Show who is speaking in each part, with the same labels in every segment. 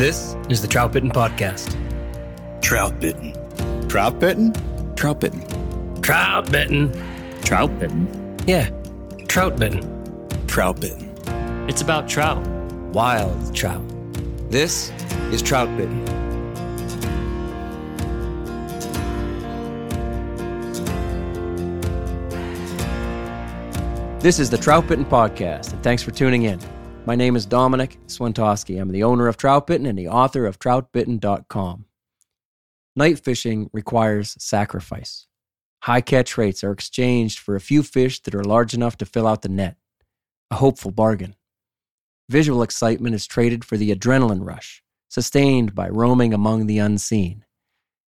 Speaker 1: This is the Troutbitten Podcast.
Speaker 2: Trout bitten.
Speaker 3: Trout bitten?
Speaker 2: Trout bitten.
Speaker 1: Trout Bitten.
Speaker 2: Trout bitten.
Speaker 1: Yeah, Trout Bitten.
Speaker 2: Trout bitten.
Speaker 4: It's about trout.
Speaker 1: Wild trout.
Speaker 2: This is Trout bitten.
Speaker 1: This is the Troutbitten Podcast, and thanks for tuning in. My name is Domenick Swentosky. I'm the owner of Troutbitten and the author of TroutBitten.com. Night fishing requires sacrifice. High catch rates are exchanged for a few fish that are large enough to fill out the net. A hopeful bargain. Visual excitement is traded for the adrenaline rush, sustained by roaming among the unseen.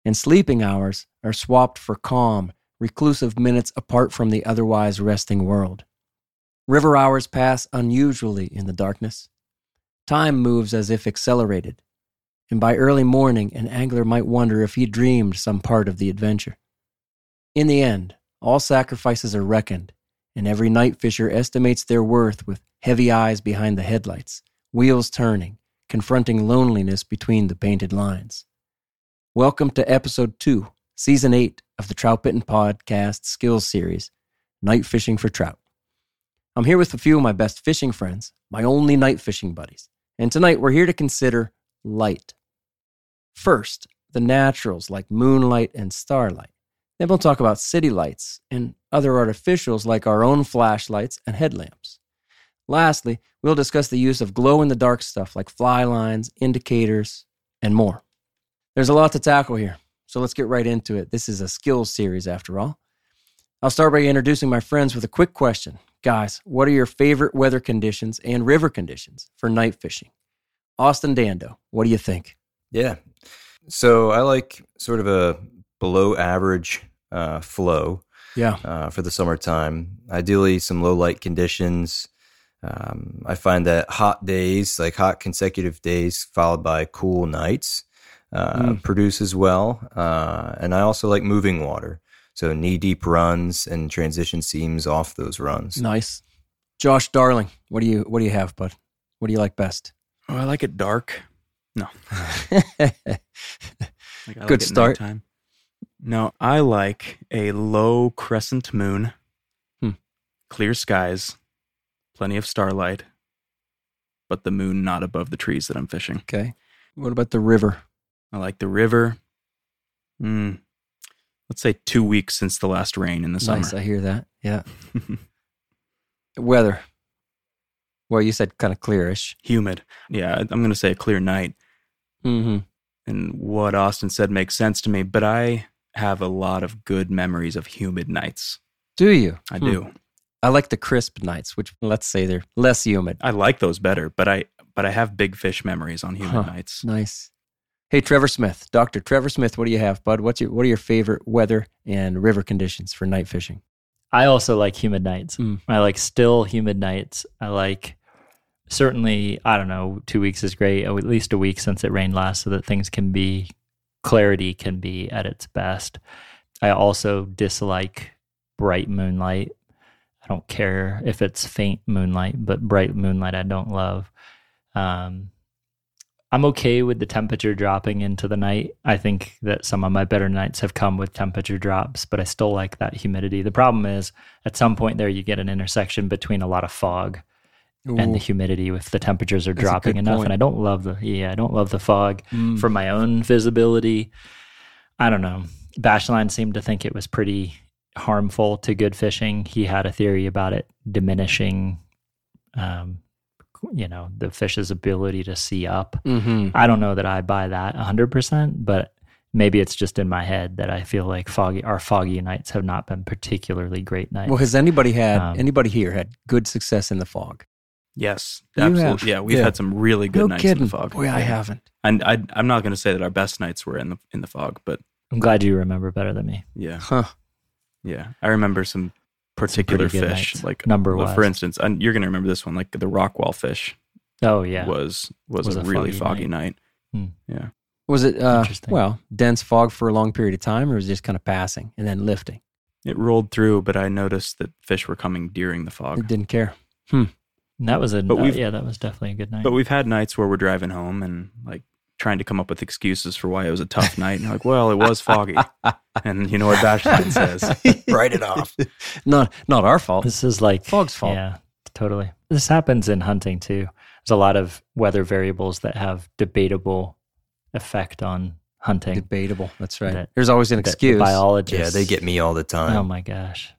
Speaker 1: And sleeping hours are swapped for calm, reclusive minutes apart from the otherwise resting world. River hours pass unusually in the darkness. Time moves as if accelerated, and by early morning, an angler might wonder if he dreamed some part of the adventure. In the end, all sacrifices are reckoned, and every night fisher estimates their worth with heavy eyes behind the headlights, wheels turning, confronting loneliness between the painted lines. Welcome to episode two, season eight of the Troutbitten Podcast Skills Series Night Fishing for Trout. I'm here with a few of my best fishing friends, my only night fishing buddies, and tonight we're here to consider light. First, the naturals like moonlight and starlight. Then we'll talk about city lights and other artificials like our own flashlights and headlamps. Lastly, we'll discuss the use of glow in the dark stuff like fly lines, indicators, and more. There's a lot to tackle here, so let's get right into it. This is a skills series after all. I'll start by introducing my friends with a quick question. Guys, what are your favorite weather conditions and river conditions for night fishing? Austin Dando, what do you think?
Speaker 3: Yeah. So I like sort of a below average uh, flow
Speaker 1: Yeah.
Speaker 3: uh, for the summertime. Ideally, some low light conditions. Um, I find that hot days, like hot consecutive days, followed by cool nights, uh,
Speaker 1: Mm.
Speaker 3: produce as well. Uh, and I also like moving water. So knee deep runs and transition seams off those runs.
Speaker 1: Nice. Josh Darling, what do you what do you have, bud? What do you like best?
Speaker 5: Oh, I like it dark. No. Like, I
Speaker 1: Good
Speaker 5: like it
Speaker 1: start.
Speaker 5: nighttime. No, I like a low crescent moon,
Speaker 1: Hmm.
Speaker 5: clear skies, plenty of starlight, but the moon not above the trees that I'm fishing.
Speaker 1: okay. What about the river?
Speaker 5: I like the river. Hmm. Let's say two weeks since the last rain in the summer. Nice.
Speaker 1: I hear that. Yeah. Weather. Well, you said kind of clearish.
Speaker 5: Humid. Yeah, I'm going to say a clear night.
Speaker 1: Mm-hmm.
Speaker 5: And what Austin said makes sense to me, but I have a lot of good memories of humid nights.
Speaker 1: Do you?
Speaker 5: I
Speaker 1: Hmm.
Speaker 5: do.
Speaker 1: I like the crisp nights, which let's say they're less humid.
Speaker 5: I like those better, but I but I have big fish memories on humid
Speaker 1: Huh.
Speaker 5: nights.
Speaker 1: Nice. Hey, Trevor Smith, Doctor Trevor Smith, what do you have, bud? What's your what are your favorite weather and river conditions for night fishing?
Speaker 4: I also like humid nights.
Speaker 1: Mm.
Speaker 4: I like still humid nights. I like certainly, I don't know, two weeks is great, at least a week since it rained last, so that things can be, clarity can be at its best. I also dislike bright moonlight. I don't care if it's faint moonlight, but bright moonlight I don't love. Um, I'm okay with the temperature dropping into the night. I think that some of my better nights have come with temperature drops, but I still like that humidity. The problem is at some point there you get an intersection between a lot of fog and the humidity if the temperatures are dropping enough
Speaker 1: point.
Speaker 4: and I don't love the yeah, I don't love the fog
Speaker 1: Mm.
Speaker 4: for my own visibility. I don't know. Bashline seemed to think it was pretty harmful to good fishing. He had a theory about it diminishing um you know, the fish's ability to see up.
Speaker 1: Mhm.
Speaker 4: I don't know that I buy that 100%, but maybe it's just in my head that I feel like foggy our foggy nights have not been particularly great nights.
Speaker 1: Well, has anybody had
Speaker 4: Um,
Speaker 1: anybody here had good success in the fog?
Speaker 5: Yes,
Speaker 1: You
Speaker 5: absolutely.
Speaker 1: have?
Speaker 5: Yeah, we've
Speaker 1: Yeah.
Speaker 5: had some really good
Speaker 1: no
Speaker 5: nights
Speaker 1: kidding.
Speaker 5: in the fog.
Speaker 1: Boy, I haven't.
Speaker 5: And I, I'm not going to say that our best nights were in the in the fog, but
Speaker 4: I'm glad you remember better than me.
Speaker 5: yeah,
Speaker 1: Huh.
Speaker 5: yeah, I remember some particular fish,
Speaker 4: nights,
Speaker 5: like
Speaker 4: number
Speaker 5: well. For instance, and you're going to remember this one, like the rockwall fish
Speaker 4: Oh yeah.
Speaker 5: was, was
Speaker 4: Was
Speaker 5: a,
Speaker 4: a
Speaker 5: really
Speaker 4: foggy
Speaker 5: foggy night.
Speaker 4: Hmm.
Speaker 5: Yeah,
Speaker 1: Was it uh, well dense fog for a long period of time, or was it just kind of passing and then lifting?
Speaker 5: it rolled through, but I noticed that fish were coming during the fog.
Speaker 1: It didn't care.
Speaker 4: And that was a
Speaker 5: But
Speaker 4: uh, yeah, that was definitely a good night.
Speaker 5: But we've had nights where we're driving home and like trying to come up with excuses for why it was a tough night. And you're like, well, it was foggy. And you know what Bashline says?
Speaker 3: Write it off.
Speaker 1: not not our fault.
Speaker 4: this is like
Speaker 1: Fog's fault.
Speaker 4: Yeah, totally. This happens in hunting too. There's a lot of weather variables that have debatable effect on hunting.
Speaker 1: Debatable. That's right.
Speaker 4: That-
Speaker 1: There's always an
Speaker 4: that the
Speaker 1: excuse.
Speaker 4: biologists.
Speaker 3: Yeah, they get me all the time.
Speaker 4: Oh my gosh.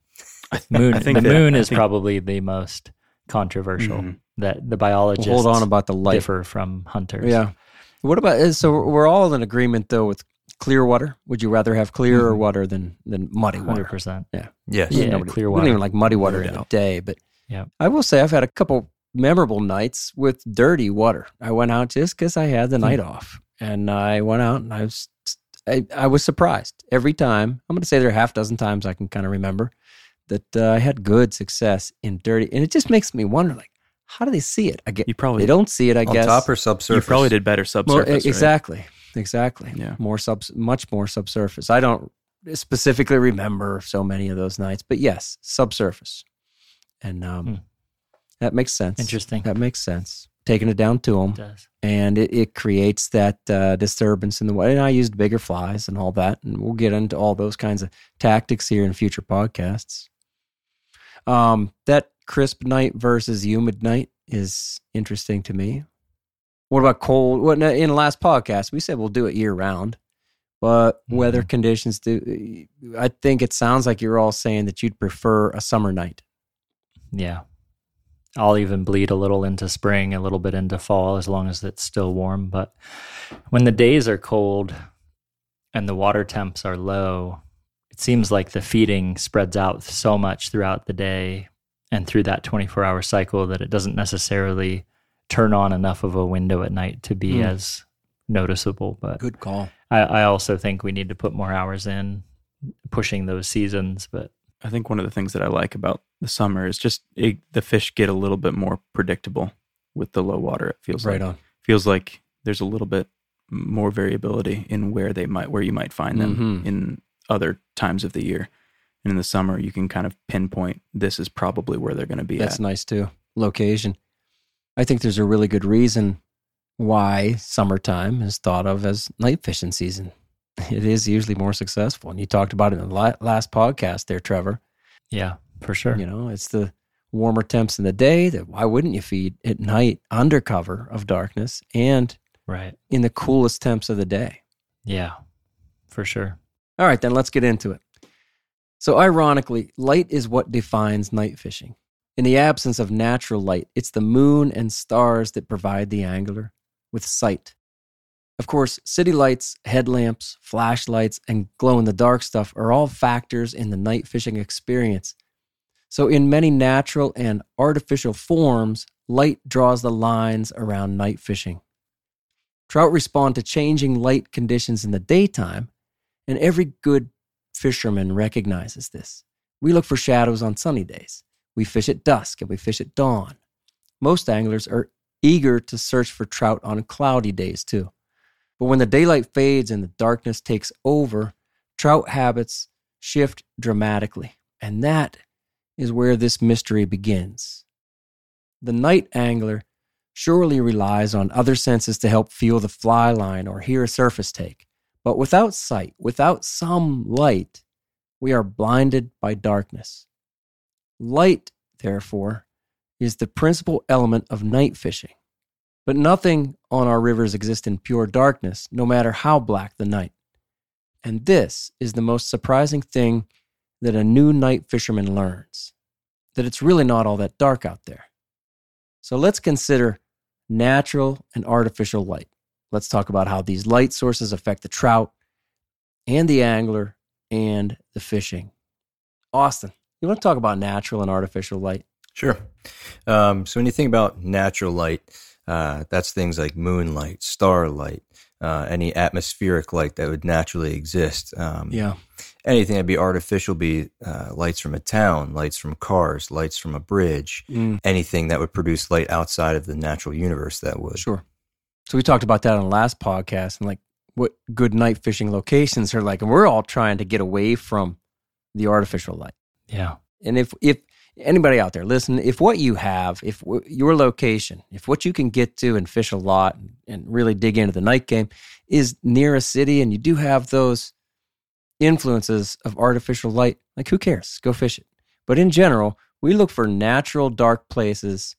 Speaker 4: Moon.
Speaker 5: I think
Speaker 4: the
Speaker 5: that-
Speaker 4: moon
Speaker 5: I
Speaker 4: is
Speaker 5: think-
Speaker 4: probably the most controversial.
Speaker 5: Mhm.
Speaker 4: That the
Speaker 1: We'll
Speaker 4: biologists
Speaker 1: hold on about the light.
Speaker 4: differ from hunters.
Speaker 1: Yeah. What about uh, so we're all in agreement though with clear water? Would you rather have clear or
Speaker 4: Mhm.
Speaker 1: water than than muddy water?
Speaker 4: hundred percent.
Speaker 3: yes.
Speaker 4: Yeah,
Speaker 1: Nobody-
Speaker 4: clear
Speaker 1: We don't even like muddy water
Speaker 3: No
Speaker 1: in the day, but
Speaker 4: Yeah.
Speaker 1: I will say I've had a couple memorable nights with dirty water. I went out just because I had the
Speaker 4: Hmm.
Speaker 1: night off, and I went out and I was I, I was surprised every time. I'm going to say there are a half dozen times I can kind of remember that uh, I had good success in dirty, and it just makes me wonder like how do they see it? I get
Speaker 5: You probably
Speaker 1: they don't see it. I
Speaker 3: On
Speaker 1: guess
Speaker 3: top or subsurface?
Speaker 5: You probably did better
Speaker 1: well,
Speaker 5: subsurface.
Speaker 1: e-
Speaker 5: right?
Speaker 1: exactly, exactly.
Speaker 5: Yeah.
Speaker 1: more sub, much more subsurface. I don't specifically remember so many of those nights, but yes, subsurface, and um,
Speaker 4: Hmm.
Speaker 1: that makes sense.
Speaker 4: Interesting.
Speaker 1: That makes sense. Taking it down to them,
Speaker 4: It does.
Speaker 1: and it, it creates that uh, disturbance in the way. And I used bigger flies and all that, and we'll get into all those kinds of tactics here in future podcasts. Um, that crisp night versus humid night is interesting to me. What about cold? What in the last podcast we said we'll do it year round, but mm-hmm. weather conditions do. I think it sounds like you're all saying that you'd prefer a summer night.
Speaker 4: Yeah. I'll even bleed a little into spring, a little bit into fall, as long as it's still warm. But when the days are cold and the water temps are low, it seems like the feeding spreads out so much throughout the day and through that 24 hour cycle that it doesn't necessarily turn on enough of a window at night to be
Speaker 1: Hmm.
Speaker 4: as noticeable. But
Speaker 1: Good call.
Speaker 4: I, I also think we need to put more hours in pushing those seasons. But
Speaker 5: I think one of the things that I like about the summer is just it, the fish get a little bit more predictable with the low water. It feels
Speaker 1: Right
Speaker 5: like
Speaker 1: on.
Speaker 5: feels like there's a little bit more variability in where they might where you might find them
Speaker 1: Mhm.
Speaker 5: in other times of the year. And in the summer, you can kind of pinpoint this is probably where they're going to be
Speaker 1: That's
Speaker 5: at.
Speaker 1: nice too. Location. I think there's a really good reason why summertime is thought of as night fishing season. It is usually more successful. And you talked about it in the last podcast there, Trevor.
Speaker 4: yeah, for sure.
Speaker 1: You know, it's the warmer temps in the day that why wouldn't you feed at night under cover of darkness and
Speaker 4: Right.
Speaker 1: in the coolest temps of the day?
Speaker 4: Yeah, for sure.
Speaker 1: All right, then let's get into it. So, ironically, light is what defines night fishing. In the absence of natural light, it's the moon and stars that provide the angler with sight. Of course, city lights, headlamps, flashlights, and glow in the dark stuff are all factors in the night fishing experience. So, in many natural and artificial forms, light draws the lines around night fishing. Trout respond to changing light conditions in the daytime, and every good fisherman recognizes this. We look for shadows on sunny days. We fish at dusk and we fish at dawn. Most anglers are eager to search for trout on cloudy days too. But when the daylight fades and the darkness takes over, trout habits shift dramatically. And that is where this mystery begins. The night angler surely relies on other senses to help feel the fly line or hear a surface take. But without sight, without some light, we are blinded by darkness. Light, therefore, is the principal element of night fishing. But nothing on our rivers exists in pure darkness, no matter how black the night. And this is the most surprising thing that a new night fisherman learns that it's really not all that dark out there. So let's consider natural and artificial light. Let's talk about how these light sources affect the trout and the angler and the fishing. Austin, you want to talk about natural and artificial light?
Speaker 3: Sure. Um, so when you think about natural light, uh, that's things like moonlight, starlight, uh, any atmospheric light that would naturally exist. Um,
Speaker 1: Yeah.
Speaker 3: Anything that'd be artificial, be uh, lights from a town, lights from cars, lights from a bridge,
Speaker 1: Mm,
Speaker 3: anything that would produce light outside of the natural universe that would.
Speaker 1: sure. So we talked about that on the last podcast and like what good night fishing locations are like. And we're all trying to get away from the artificial light.
Speaker 4: Yeah.
Speaker 1: And if if anybody out there listen, if what you have, if w- your location, if what you can get to and fish a lot and, and really dig into the night game is near a city, and you do have those influences of artificial light, like who cares? Go fish it. But in general, we look for natural dark places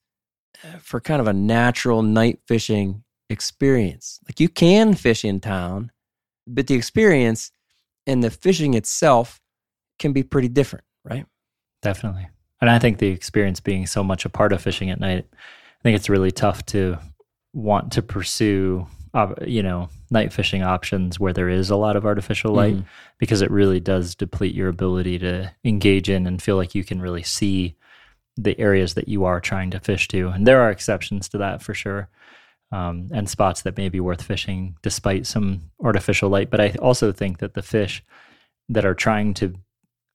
Speaker 1: uh, for kind of a natural night fishing experience. Like you can fish in town, but the experience and the fishing itself can be pretty different, right?
Speaker 4: Definitely. And I think the experience being so much a part of fishing at night, I think it's really tough to want to pursue, you know, night fishing options where there is a lot of artificial light
Speaker 1: Mhm.
Speaker 4: because it really does deplete your ability to engage in and feel like you can really see the areas that you are trying to fish to. And there are exceptions to that for sure. Um, and spots that may be worth fishing despite some artificial light. But I also think that the fish that are trying to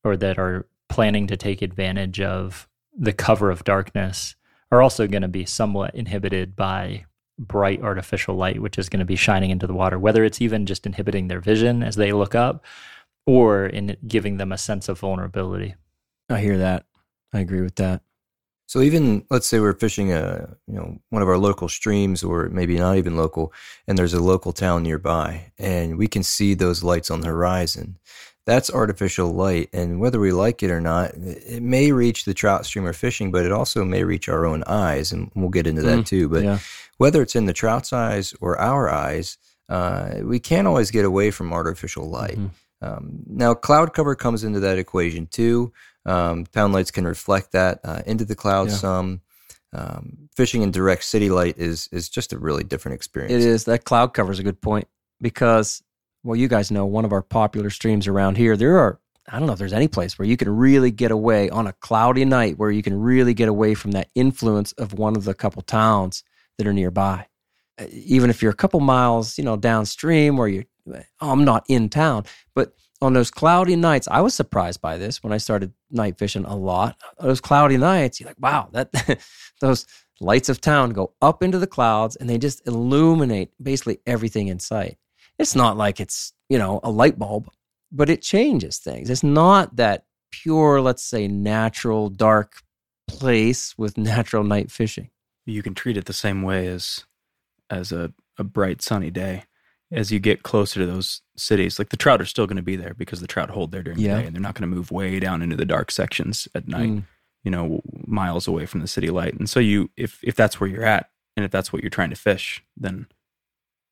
Speaker 4: or that are planning to take advantage of the cover of darkness are also going to be somewhat inhibited by bright artificial light, which is going to be shining into the water, whether it's even just inhibiting their vision as they look up or in giving them a sense of vulnerability.
Speaker 1: I hear that. I agree with that.
Speaker 3: So even let's say we're fishing a you know one of our local streams or maybe not even local, and there's a local town nearby, and we can see those lights on the horizon. That's artificial light, and whether we like it or not, it may reach the trout stream we're fishing, but it also may reach our own eyes, and we'll get into that
Speaker 1: Mm,
Speaker 3: too. But
Speaker 1: yeah.
Speaker 3: whether it's in the trout's eyes or our eyes, uh, we can't always get away from artificial light.
Speaker 1: Mhm.
Speaker 3: Um, now, cloud cover comes into that equation too. Um, pound lights can reflect that uh, into the clouds
Speaker 1: Yeah.
Speaker 3: some. Um, fishing in direct city light is is just a really different experience.
Speaker 1: It is. That cloud cover is a good point because, well, you guys know one of our popular streams around here, there are, I don't know if there's any place where you can really get away on a cloudy night where you can really get away from that influence of one of the couple towns that are nearby. Uh, Even if you're a couple miles, you know, downstream where you, oh, I'm not in town, but on those cloudy nights, I was surprised by this when I started night fishing a lot. Those cloudy nights, you're like, wow, that those lights of town go up into the clouds and they just illuminate basically everything in sight. It's not like it's, you know, a light bulb, but it changes things. It's not that pure, let's say, natural dark place with natural night fishing.
Speaker 5: you can treat it the same way as as a, a bright sunny day as you get closer to those cities like the trout are still going to be there because the trout hold there during
Speaker 1: Yeah.
Speaker 5: the day and they're not going to move way down into the dark sections at night
Speaker 1: Mm.
Speaker 5: you know miles away from the city light and so you if if that's where you're at and if that's what you're trying to fish then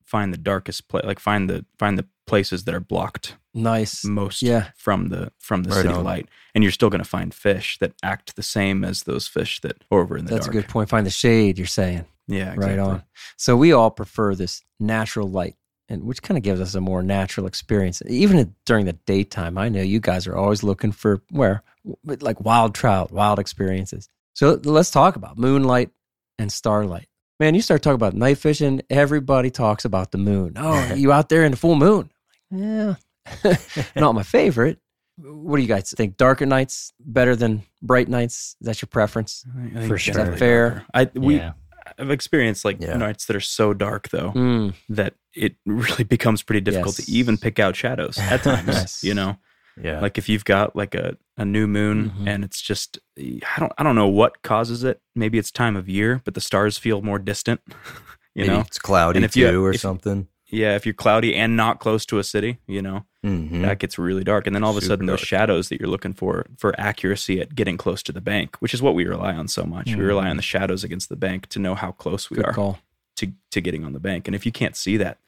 Speaker 5: find the darkest place like find the find the places that are blocked
Speaker 1: Nice.
Speaker 5: most
Speaker 1: Yeah.
Speaker 5: from the from the
Speaker 3: Right
Speaker 5: city
Speaker 3: on.
Speaker 5: light and you're still going to find fish that act the same as those fish that are over in the
Speaker 1: That's
Speaker 5: dark
Speaker 1: a good point. Find the shade, you're saying.
Speaker 5: yeah exactly.
Speaker 1: Right on. So we all prefer this natural light, and which kind of gives us a more natural experience. Even during the daytime, I know you guys are always looking for where, like wild trout, wild experiences. So let's talk about moonlight and starlight. Man, you start talking about night fishing, everybody talks about the moon. Oh, you out there in the full moon? Yeah, not my favorite. What do you guys think? Darker nights better than bright nights? Is that your preference?
Speaker 5: I think
Speaker 4: For
Speaker 5: it's
Speaker 4: sure.
Speaker 5: definitely
Speaker 1: Fair.
Speaker 5: darker. I we
Speaker 4: yeah.
Speaker 5: I've experienced like
Speaker 3: Yeah.
Speaker 5: nights that are so dark though
Speaker 1: Mm,
Speaker 5: that it really becomes pretty difficult
Speaker 1: Yes.
Speaker 5: to even pick out shadows at times.
Speaker 1: Yes.
Speaker 5: You know,
Speaker 3: Yeah.
Speaker 5: like if you've got like a, a new moon
Speaker 1: Mhm.
Speaker 5: and it's just I don't I don't know what causes it. Maybe it's time of year, but the stars feel more distant. you
Speaker 3: Maybe
Speaker 5: know,
Speaker 3: it's cloudy
Speaker 5: And if you-
Speaker 3: or
Speaker 5: if-
Speaker 3: something.
Speaker 5: yeah. If you're cloudy and not close to a city, you know,
Speaker 3: hmm
Speaker 5: that gets really dark. And then all of a
Speaker 3: Super
Speaker 5: sudden, those shadows that you're looking for for accuracy at getting close to the bank, which is what we rely on so much. We rely on the shadows against the bank to know how close we
Speaker 1: good
Speaker 5: are
Speaker 1: call.
Speaker 5: to to getting on the bank. And if you can't see that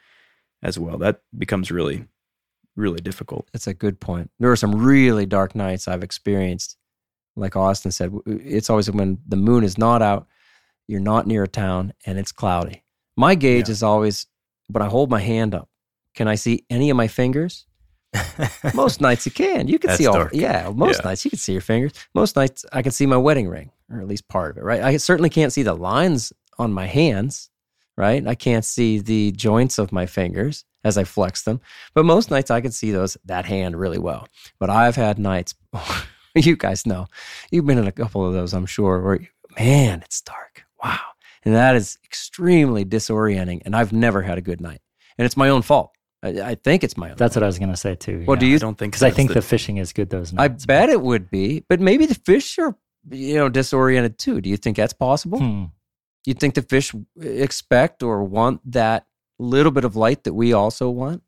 Speaker 5: as well, that becomes really really difficult.
Speaker 1: That's a good point. There are some really dark nights I've experienced. Like Austin said, it's always when the moon is not out, you're not near a town, and it's cloudy. My gauge
Speaker 5: Yeah.
Speaker 1: is always when I hold my hand up. Can I see any of my fingers? Most nights you can. You can
Speaker 3: That's
Speaker 1: see all.
Speaker 3: dark.
Speaker 1: Yeah, most
Speaker 3: Yeah.
Speaker 1: nights you can see your fingers. Most nights I can see my wedding ring, or at least part of it. Right. I certainly can't see the lines on my hands. Right. I can't see the joints of my fingers as I flex them. But most nights I can see those that hand really well. But I've had nights. you guys know. You've been in a couple of those, I'm sure. Where man, it's dark. Wow. And that is extremely disorienting. And I've never had a good night. And it's my own fault. I, I think it's my own.
Speaker 4: That's
Speaker 1: fault.
Speaker 4: what I was going to say too.
Speaker 1: Well, do
Speaker 5: I
Speaker 1: you
Speaker 5: don't think
Speaker 4: Because I think the, fishing is good those nights.
Speaker 1: I bet it would be, but maybe the fish are, you know, disoriented too. Do you think that's possible?
Speaker 4: Hmm.
Speaker 1: Do you think the fish expect or want that little bit of light that we also want?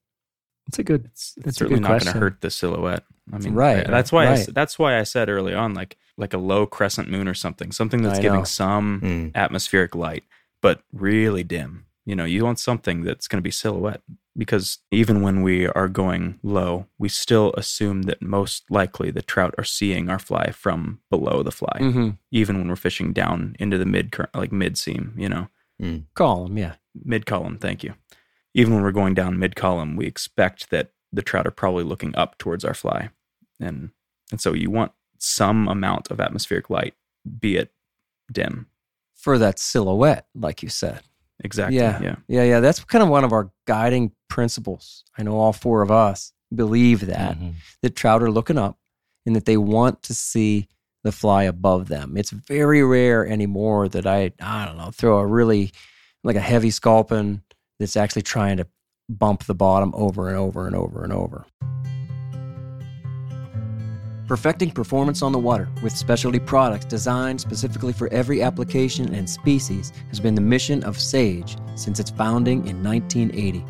Speaker 4: It's a good.
Speaker 5: it's,
Speaker 4: That's
Speaker 5: it's
Speaker 4: a
Speaker 5: certainly
Speaker 4: good
Speaker 5: not going to hurt the silhouette. I mean,
Speaker 1: Right,
Speaker 5: I- that's why I,
Speaker 1: right.
Speaker 5: s- that's why I said early on, like like a low crescent moon or something, something that's
Speaker 1: I
Speaker 5: giving
Speaker 1: know.
Speaker 5: some
Speaker 3: Mm.
Speaker 5: atmospheric light, but really dim. You know, you want something that's going to be silhouette because even when we are going low, we still assume that most likely the trout are seeing our fly from below the fly,
Speaker 1: Mm-hmm.
Speaker 5: even when we're fishing down into the mid current, like mid seam. You know,
Speaker 3: Mm.
Speaker 1: Call them, yeah.
Speaker 5: mid column. Thank you. Even when we're going down mid column, we expect that the trout are probably looking up towards our fly, and and so you want some amount of atmospheric light, be it dim.
Speaker 1: For that silhouette, like you said.
Speaker 5: Exactly.
Speaker 1: Yeah.
Speaker 5: yeah.
Speaker 1: Yeah, yeah. That's kind of one of our guiding principles. I know all four of us believe that.
Speaker 4: Mhm.
Speaker 1: that trout are looking up and that they want to see the fly above them. It's very rare anymore that I, I don't know, throw a really like a heavy sculpin that's actually trying to bump the bottom over and over and over and over. Perfecting performance on the water with specialty products designed specifically for every application and species has been the mission of Sage since its founding in 1980.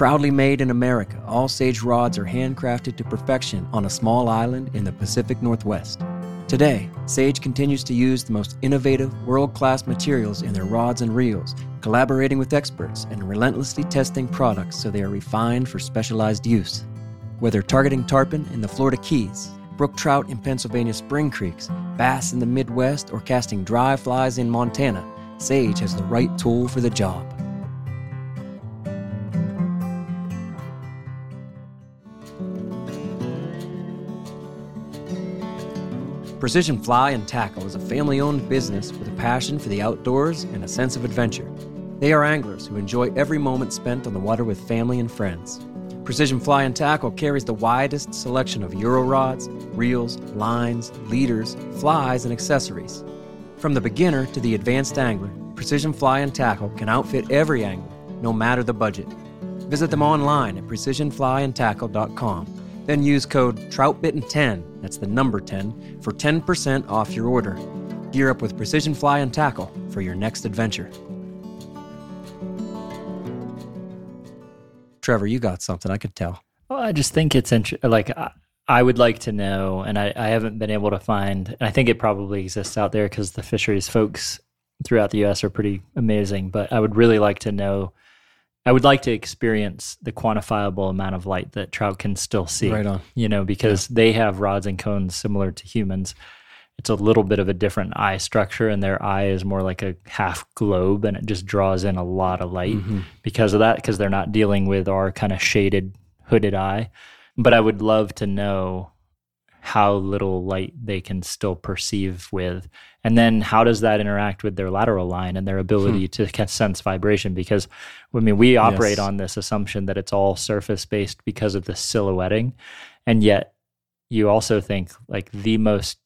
Speaker 1: Proudly made in America, all Sage rods are handcrafted to perfection on a small island in the Pacific Northwest. Today, Sage continues to use the most innovative, world class materials in their rods and reels, collaborating with experts and relentlessly testing products so they are refined for specialized use. Whether targeting tarpon in the Florida Keys, brook trout in Pennsylvania spring creeks, bass in the Midwest, or casting dry flies in Montana, Sage has the right tool for the job. Precision Fly and Tackle is a family owned business with a passion for the outdoors and a sense of adventure. They are anglers who enjoy every moment spent on the water with family and friends. Precision Fly and Tackle carries the widest selection of Euro rods, reels, lines, leaders, flies, and accessories. From the beginner to the advanced angler, Precision Fly and Tackle can outfit every angler, no matter the budget. Visit them online at precisionflyandtackle.com. Then use code TroutBitten10, that's the number 10, for 10% off your order. Gear up with Precision Fly and Tackle for your next adventure. Trevor, you got something, I could tell.
Speaker 4: Well, I just think it's interesting. Like, I, I would like to know, and I, I haven't been able to find, and I think it probably exists out there because the fisheries folks throughout the U.S. are pretty amazing. But I would really like to know. I would like to experience the quantifiable amount of light that trout can still see.
Speaker 1: Right on.
Speaker 4: You know, because they have rods and cones similar to humans. It's a little bit of a different eye structure, and their eye is more like a half globe, and it just draws in a lot of light
Speaker 1: Mhm.
Speaker 4: because of that, because they're not dealing with our kind of shaded, hooded eye. But I would love to know how little light they can still perceive with. And then how does that interact with their lateral line and their ability to ca- sense vibration? Because, I mean, we operate
Speaker 1: Yes.
Speaker 4: on this assumption that it's all surface based because of the silhouetting. And yet, you also think like the most,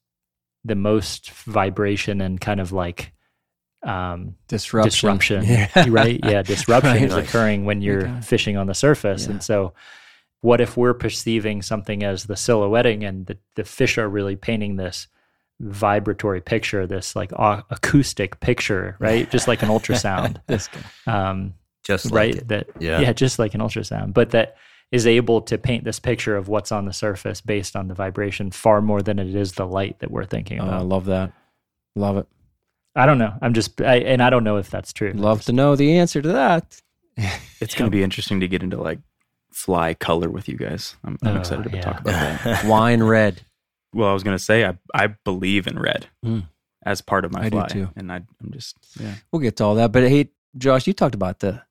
Speaker 4: the most vibration and kind of like um,
Speaker 1: Disruption.
Speaker 4: disruption,
Speaker 1: Yeah.
Speaker 4: right? Yeah, disruption
Speaker 1: Right.
Speaker 4: is occurring when you're
Speaker 1: Okay.
Speaker 4: fishing on the surface.
Speaker 1: Yeah.
Speaker 4: And so, what if we're perceiving something as the silhouetting and the, the fish are really painting this vibratory picture, this like au- acoustic picture, right? Just like an ultrasound, um,
Speaker 3: Just like
Speaker 4: right?
Speaker 3: it.
Speaker 4: That
Speaker 3: Yeah.
Speaker 4: yeah, just like an ultrasound, but that is able to paint this picture of what's on the surface based on the vibration far more than it is the light that we're thinking
Speaker 1: Oh, I love that. Love it.
Speaker 4: I don't know. I'm just, I, and I don't know if that's true.
Speaker 1: Love to know the answer to that.
Speaker 5: It's going to be interesting to get into like fly color with you guys. I'm, I'm
Speaker 4: Oh,
Speaker 5: excited to
Speaker 4: yeah.
Speaker 5: talk about that.
Speaker 1: Wine red.
Speaker 5: Well, I was going to say I I believe in red
Speaker 1: Mm.
Speaker 5: as part of my
Speaker 1: I do too.
Speaker 5: and I, I'm just yeah.
Speaker 1: We'll get to all that. But hey, Josh, you talked about the,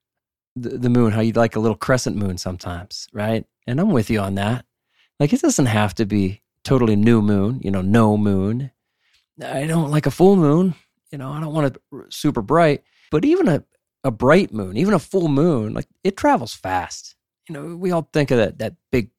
Speaker 1: the the moon, how you like a little crescent moon sometimes, right? And I'm with you on that. Like it doesn't have to be totally new moon, you know, no moon. I don't like a full moon, you know, I don't want it super bright, but even a, a bright moon, even a full moon, like it travels fast. You know, we all think of that that big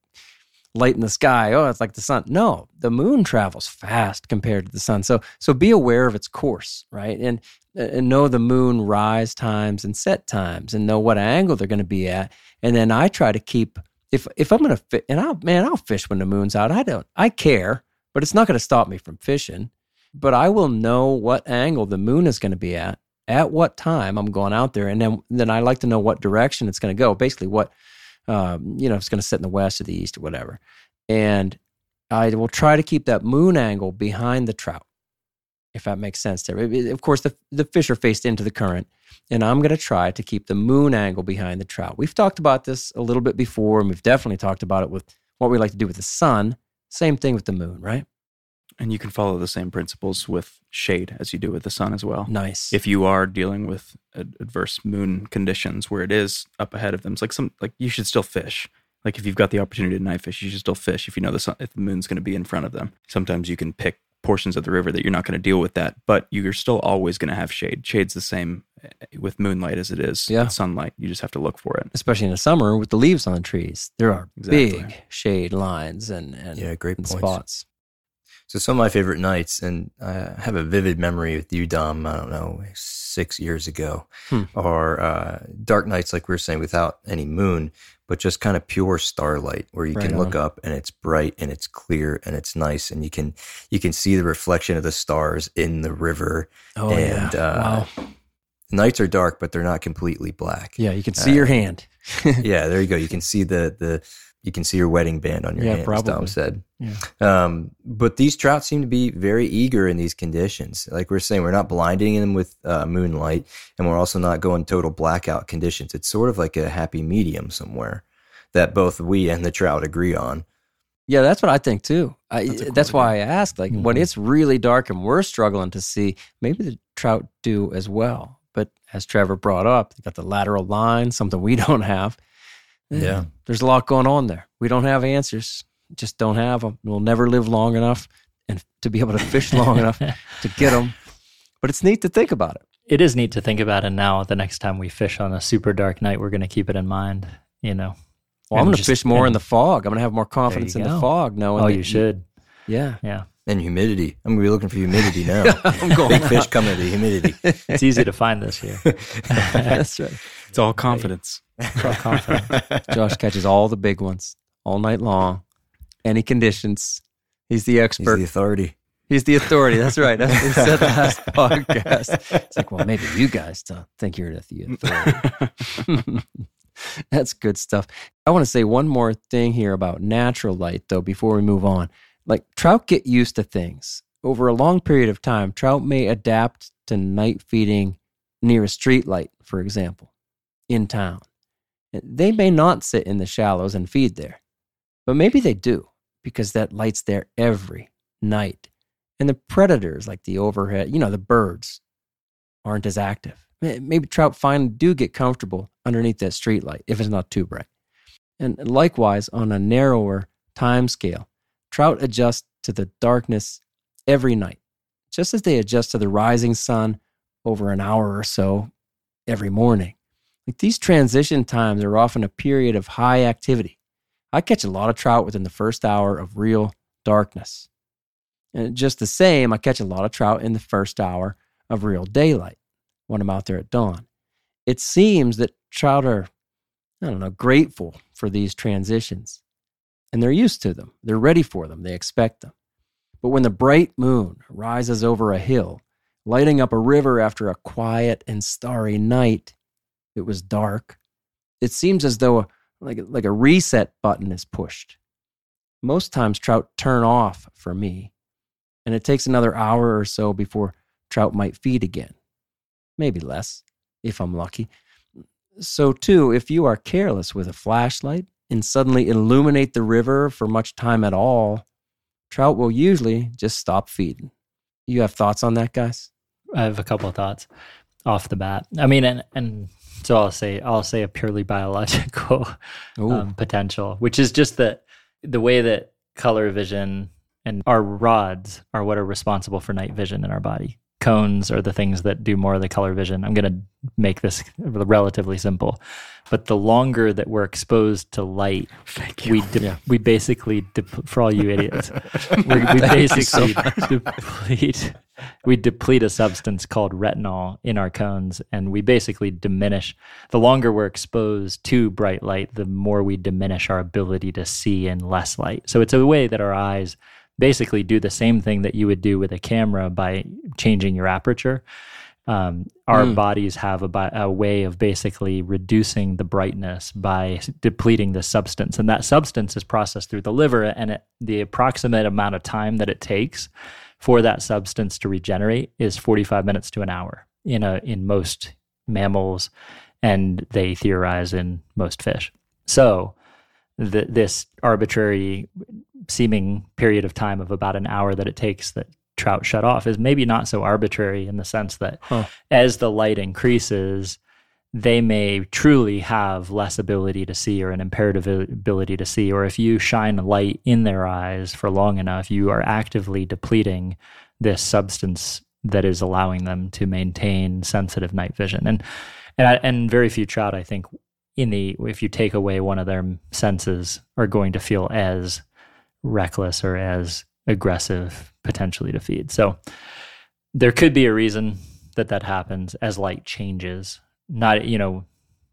Speaker 1: light in the sky. Oh, it's like the sun. No, the moon travels fast compared to the sun. So so be aware of its course, right? And and know the moon rise times and set times and know what angle they're going to be at. And then I try to keep if if I'm going to fit and I'll man, I'll fish when the moon's out. I don't I care, but it's not going to stop me from fishing. But I will know what angle the moon is going to be at at what time I'm going out there, and then then I like to know what direction it's going to go. Basically, what um, you know, if it's going to sit in the west or the east or whatever. And I will try to keep that moon angle behind the trout, if that makes sense. There, of course, the the fish are faced into the current, and I'm going to try to keep the moon angle behind the trout. We've talked about this a little bit before, and we've definitely talked about it with what we like to do with the sun. Same thing with the moon, right?
Speaker 5: And you can follow the same principles with shade as you do with the sun as well.
Speaker 1: Nice.
Speaker 5: If you are dealing with ad- adverse moon conditions where it is up ahead of them, it's like some like you should still fish. Like if you've got the opportunity to night fish, you should still fish if you know the sun, if the moon's going to be in front of them. Sometimes you can pick portions of the river that you're not going to deal with that, but you're still always going to have shade. Shade's the same eh, with moonlight as it is
Speaker 1: Yeah.
Speaker 5: sunlight. You just have to look for it.
Speaker 1: especially in the summer with the leaves on the trees. There are
Speaker 5: Exactly.
Speaker 1: big shade lines and, and,
Speaker 3: Yeah, great
Speaker 1: and spots.
Speaker 3: So some of my favorite nights, and I have a vivid memory with you, Dom. I don't know, six years ago,
Speaker 1: Hmm.
Speaker 3: are uh, dark nights, like we were saying, without any moon, but just kind of pure starlight, where you
Speaker 1: Right
Speaker 3: can look up and it's bright and it's clear and it's nice, and you can you can see the reflection of the stars in the river.
Speaker 1: Oh
Speaker 3: and
Speaker 1: yeah,
Speaker 3: uh,
Speaker 1: wow.
Speaker 3: nights are dark, but they're not completely black.
Speaker 1: Yeah, you can see
Speaker 3: uh,
Speaker 1: your hand.
Speaker 3: yeah, there you go. You can see the the you can see your wedding band on your
Speaker 1: Yeah,
Speaker 3: hand, as Dom
Speaker 1: probably.
Speaker 3: said.
Speaker 1: Yeah.
Speaker 3: Um, but these trout seem to be very eager in these conditions. Like we're saying, we're not blinding them with uh, moonlight, and we're also not going total blackout conditions. It's sort of like a happy medium somewhere that both we and the trout agree on.
Speaker 1: Yeah, that's what I think too. I,
Speaker 5: That's
Speaker 1: that's, why I asked. Like when
Speaker 4: Mhm.
Speaker 1: it's really dark and we're struggling to see, maybe the trout do as well. But as Trevor brought up, they got the lateral line, something we don't have.
Speaker 3: Yeah.
Speaker 1: there's a lot going on there. We don't have answers. Just don't have them. We'll never live long enough and to be able to fish long enough to get them. But it's neat to think about it.
Speaker 4: it is neat to think about. And now, the next time we fish on a super dark night, we're going to keep it in mind. You know,
Speaker 1: Well, I'm going to fish more in the fog. I'm going to have more confidence
Speaker 4: you
Speaker 1: in the fog. Knowing
Speaker 4: oh, you should.
Speaker 1: Yeah.
Speaker 4: Yeah,
Speaker 3: And humidity. I'm gonna be looking for humidity now.
Speaker 1: I'm going
Speaker 3: Big fish coming to the humidity.
Speaker 4: it's easy to find this year.
Speaker 1: That's right.
Speaker 5: It's all confidence. All confidence.
Speaker 1: Josh catches all the big ones all night long, any conditions. He's the
Speaker 3: He's
Speaker 1: expert.
Speaker 3: the authority.
Speaker 1: He's the authority. That's right. That's what we said last podcast. It's like, well, maybe you guys don't think you're the authority. That's good stuff. I want to say one more thing here about natural light, though, before we move on. Like, trout get used to things. Over a long period of time, trout may adapt to night feeding near a street light, for example, in town. They may not sit in the shallows and feed there, but maybe they do because that light's there every night. And the predators, like the overhead, you know, the birds, aren't as active. Maybe trout finally do get comfortable underneath that street light if it's not too bright. And likewise, on a narrower time scale, trout adjust to the darkness every night, just as they adjust to the rising sun over an hour or so every morning. Like these transition times are often a period of high activity. I catch a lot of trout within the first hour of real darkness. And just the same, I catch a lot of trout in the first hour of real daylight. when I'm out there at dawn. It seems that trout are, I don't know, grateful for these transitions and they're used to them. They're ready for them. They expect them. But when the bright moon rises over a hill, lighting up a river after a quiet and starry night, it was dark. It seems as though a, like, like a reset button is pushed. Most times, trout turn off for me, and it takes another hour or so before trout might feed again. Maybe less, if I'm lucky. So, too, if you are careless with a flashlight and suddenly illuminate the river for much time at all, trout will usually just stop feeding. You have thoughts on that, guys?
Speaker 4: I have a couple of thoughts off the bat. I mean, and and so I'll say I'll say a purely biological um, potential, which is just that the way that color vision and our rods are what are responsible for night vision in our body. Cones are the things that do more of the color vision. I'm going to make this relatively simple, but the longer that we're exposed to light, we de- yeah. we basically de- for all you idiots, we, we basically deplete we deplete a substance called retinol in our cones and we basically diminish. The longer we're exposed to bright light the more we diminish our ability to see in less light. So it's a way that our eyes basically do the same thing that you would do with a camera by changing your aperture um, our mm. bodies have a, a, way of basically reducing the brightness by depleting the substance and that substance is processed through the liver and it, the approximate amount of time that it takes for that substance to regenerate is 45 minutes to an hour in a in most mammals and they theorize in most fish. So the, this arbitrary seeming period of time of about an hour that it takes that trout shut off is maybe not so arbitrary in the sense that huh. as the light increases they may truly have less ability to see or an impaired ability to see. Or if you shine a light in their eyes for long enough, you are actively depleting this substance that is allowing them to maintain sensitive night vision. And and, I, and very few trout, I think, in the if you take away one of their senses, are going to feel as reckless or as aggressive potentially to feed. So there could be a reason that that happens as light changes. Not you know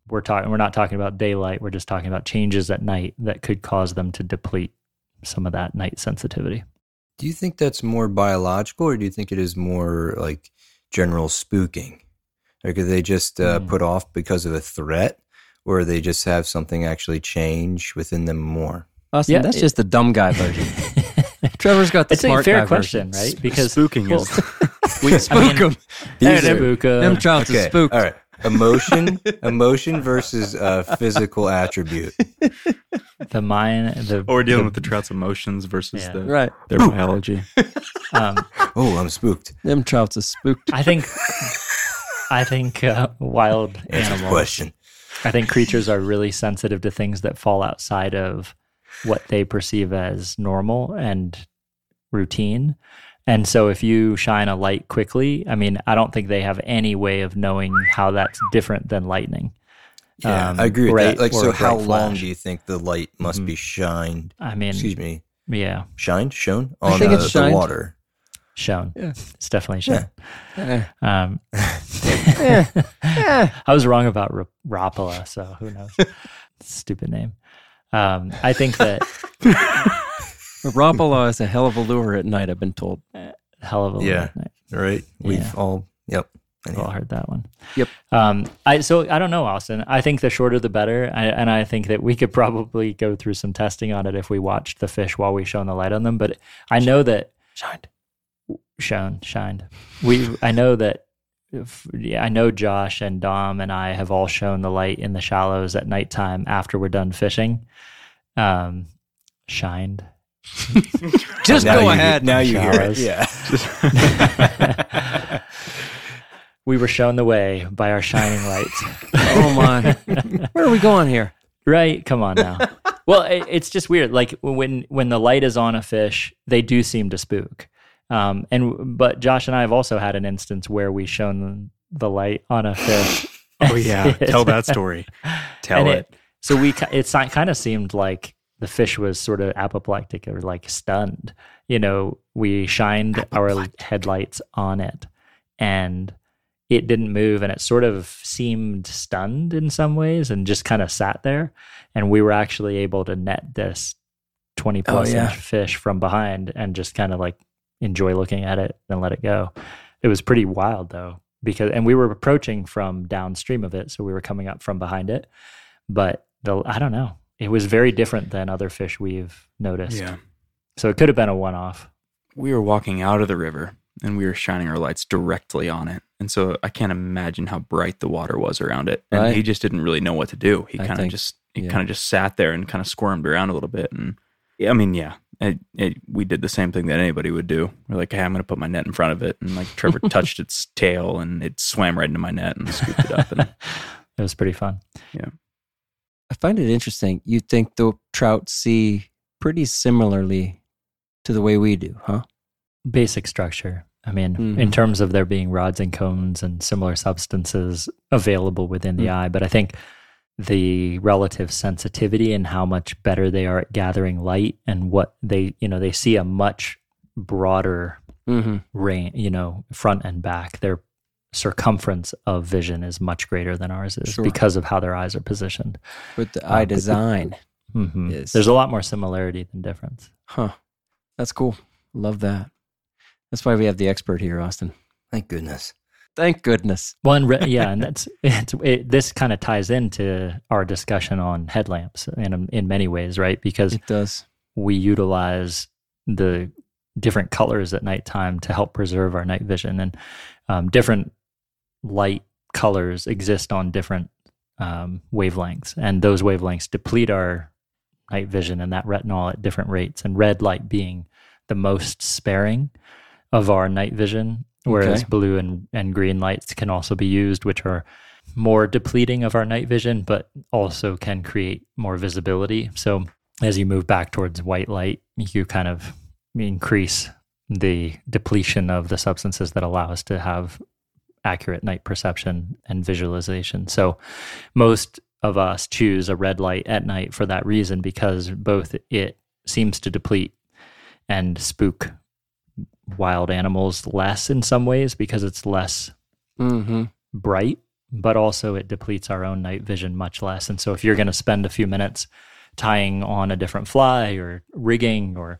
Speaker 4: we're talking we're not talking about daylight. We're just talking about changes at night that could cause them to deplete some of that night sensitivity.
Speaker 3: Do you think that's more biological or do you think it is more like general spooking? Like could they just uh, mm. put off because of a threat or they just have something actually change within them more
Speaker 1: Austin, yeah, that's it, just the dumb guy version. Trevor's got the
Speaker 4: it's
Speaker 1: smart
Speaker 4: a fair question version. right?
Speaker 5: Because spooking well, is
Speaker 1: we spook them
Speaker 4: spook them
Speaker 1: them trouts okay. spooked
Speaker 3: all right. Emotion emotion versus uh, physical attribute.
Speaker 4: The mind the
Speaker 5: or dealing
Speaker 4: the,
Speaker 5: with the trout's emotions versus yeah. the
Speaker 1: right.
Speaker 5: their biology.
Speaker 3: Um, oh i'm spooked.
Speaker 1: Them trouts are spooked.
Speaker 4: I think i think uh, wild animals.
Speaker 3: question.
Speaker 4: I think creatures are really sensitive to things that fall outside of what they perceive as normal and routine and so if you shine a light quickly, I mean, I don't think they have any way of knowing how that's different than lightning.
Speaker 3: Yeah, um, I agree with that. Like, so how long do you think the light must mm-hmm. be shined?
Speaker 4: I mean,
Speaker 3: excuse me.
Speaker 4: Yeah,
Speaker 3: shined, shown on I think uh, it's the water.
Speaker 4: Shown. Yeah. It's definitely shown. Yeah. Um, I was wrong about R- Rapala, so who knows? Stupid name. Um, I think that
Speaker 1: Rapala is a hell of a lure at night. I've been told.
Speaker 4: Uh, hell of a lure
Speaker 3: yeah, Right. We've yeah. all. Yep.
Speaker 4: We've all heard that one.
Speaker 1: Yep.
Speaker 4: Um, I so I don't know, Austin. I think the shorter the better, I, and I think that we could probably go through some testing on it if we watched the fish while we shone the light on them. But I know that
Speaker 1: shined,
Speaker 4: shone, shined. We I know that if, yeah, I know Josh and Dom and I have all shown the light in the shallows at nighttime after we're done fishing. Um, shined.
Speaker 1: Just go ahead.
Speaker 3: Now you hear it. Yeah.
Speaker 4: we were shown the way by our shining lights.
Speaker 1: oh my! Where are we going here?
Speaker 4: Right? Come on now. well, it, it's just weird. Like when when the light is on a fish, they do seem to spook. Um, and but Josh and I have also had an instance where we shone the light on a fish.
Speaker 5: oh yeah, tell that story. Tell it. it.
Speaker 4: So we it kind of seemed like the fish was sort of apoplectic or like stunned. You know, we shined our headlights on it and it didn't move and it sort of seemed stunned in some ways and just kind of sat there. And we were actually able to net this 20 plus
Speaker 1: Oh, yeah.
Speaker 4: inch fish from behind and just kind of like enjoy looking at it and let it go. It was pretty wild though, because, and we were approaching from downstream of it. So we were coming up from behind it. But the, I don't know, it was very different than other fish we've noticed.
Speaker 5: Yeah.
Speaker 4: So it could have been a one off.
Speaker 5: We were walking out of the river and we were shining our lights directly on it. And so I can't imagine how bright the water was around it. And
Speaker 1: Right.
Speaker 5: he just didn't really know what to do. He kind of just he
Speaker 1: yeah.
Speaker 5: kind of just sat there and kind of squirmed around a little bit. And I mean, yeah, it, it, we did the same thing that anybody would do. We're like, hey, I'm going to put my net in front of it. And like Trevor touched its tail and it swam right into my net and scooped it up. And
Speaker 4: it was pretty fun. Yeah.
Speaker 1: I find it interesting. You think the trout see pretty similarly to the way we do, huh?
Speaker 4: Basic structure. I mean,
Speaker 1: Mhm.
Speaker 4: in terms of there being rods and cones and similar substances available within the
Speaker 1: Mm.
Speaker 4: eye, but I think the relative sensitivity and how much better they are at gathering light and what they, you know, they see a much broader
Speaker 1: Mm-hmm.
Speaker 4: range, you know, front and back. Their circumference of vision is much greater than ours is
Speaker 1: Sure.
Speaker 4: because of how their eyes are positioned.
Speaker 1: But the
Speaker 4: Uh,
Speaker 1: eye
Speaker 4: but the-
Speaker 1: design,
Speaker 4: hmm
Speaker 1: Is-
Speaker 4: There's a lot more similarity than difference.
Speaker 1: huh? That's cool. Love that. That's why we have the expert here, Austin.
Speaker 3: Thank goodness.
Speaker 1: Thank goodness.
Speaker 4: One, re- yeah, and that's it's, it, this kind of ties into our discussion on headlamps in in many ways, right? Because
Speaker 1: It does.
Speaker 4: we utilize the different colors at nighttime to help preserve our night vision, and um, different light colors exist on different um, wavelengths, and those wavelengths deplete our night vision and that retinol at different rates. And red light being the most sparing of our night vision, whereas
Speaker 1: Okay.
Speaker 4: blue and, and green lights can also be used, which are more depleting of our night vision, but also can create more visibility. So as you move back towards white light, you kind of increase the depletion of the substances that allow us to have accurate night perception and visualization. So most of us choose a red light at night for that reason because both it seems to deplete and spook wild animals less in some ways because it's less
Speaker 1: Mm-hmm.
Speaker 4: bright, but also it depletes our own night vision much less. And so if you're going to spend a few minutes tying on a different fly or rigging or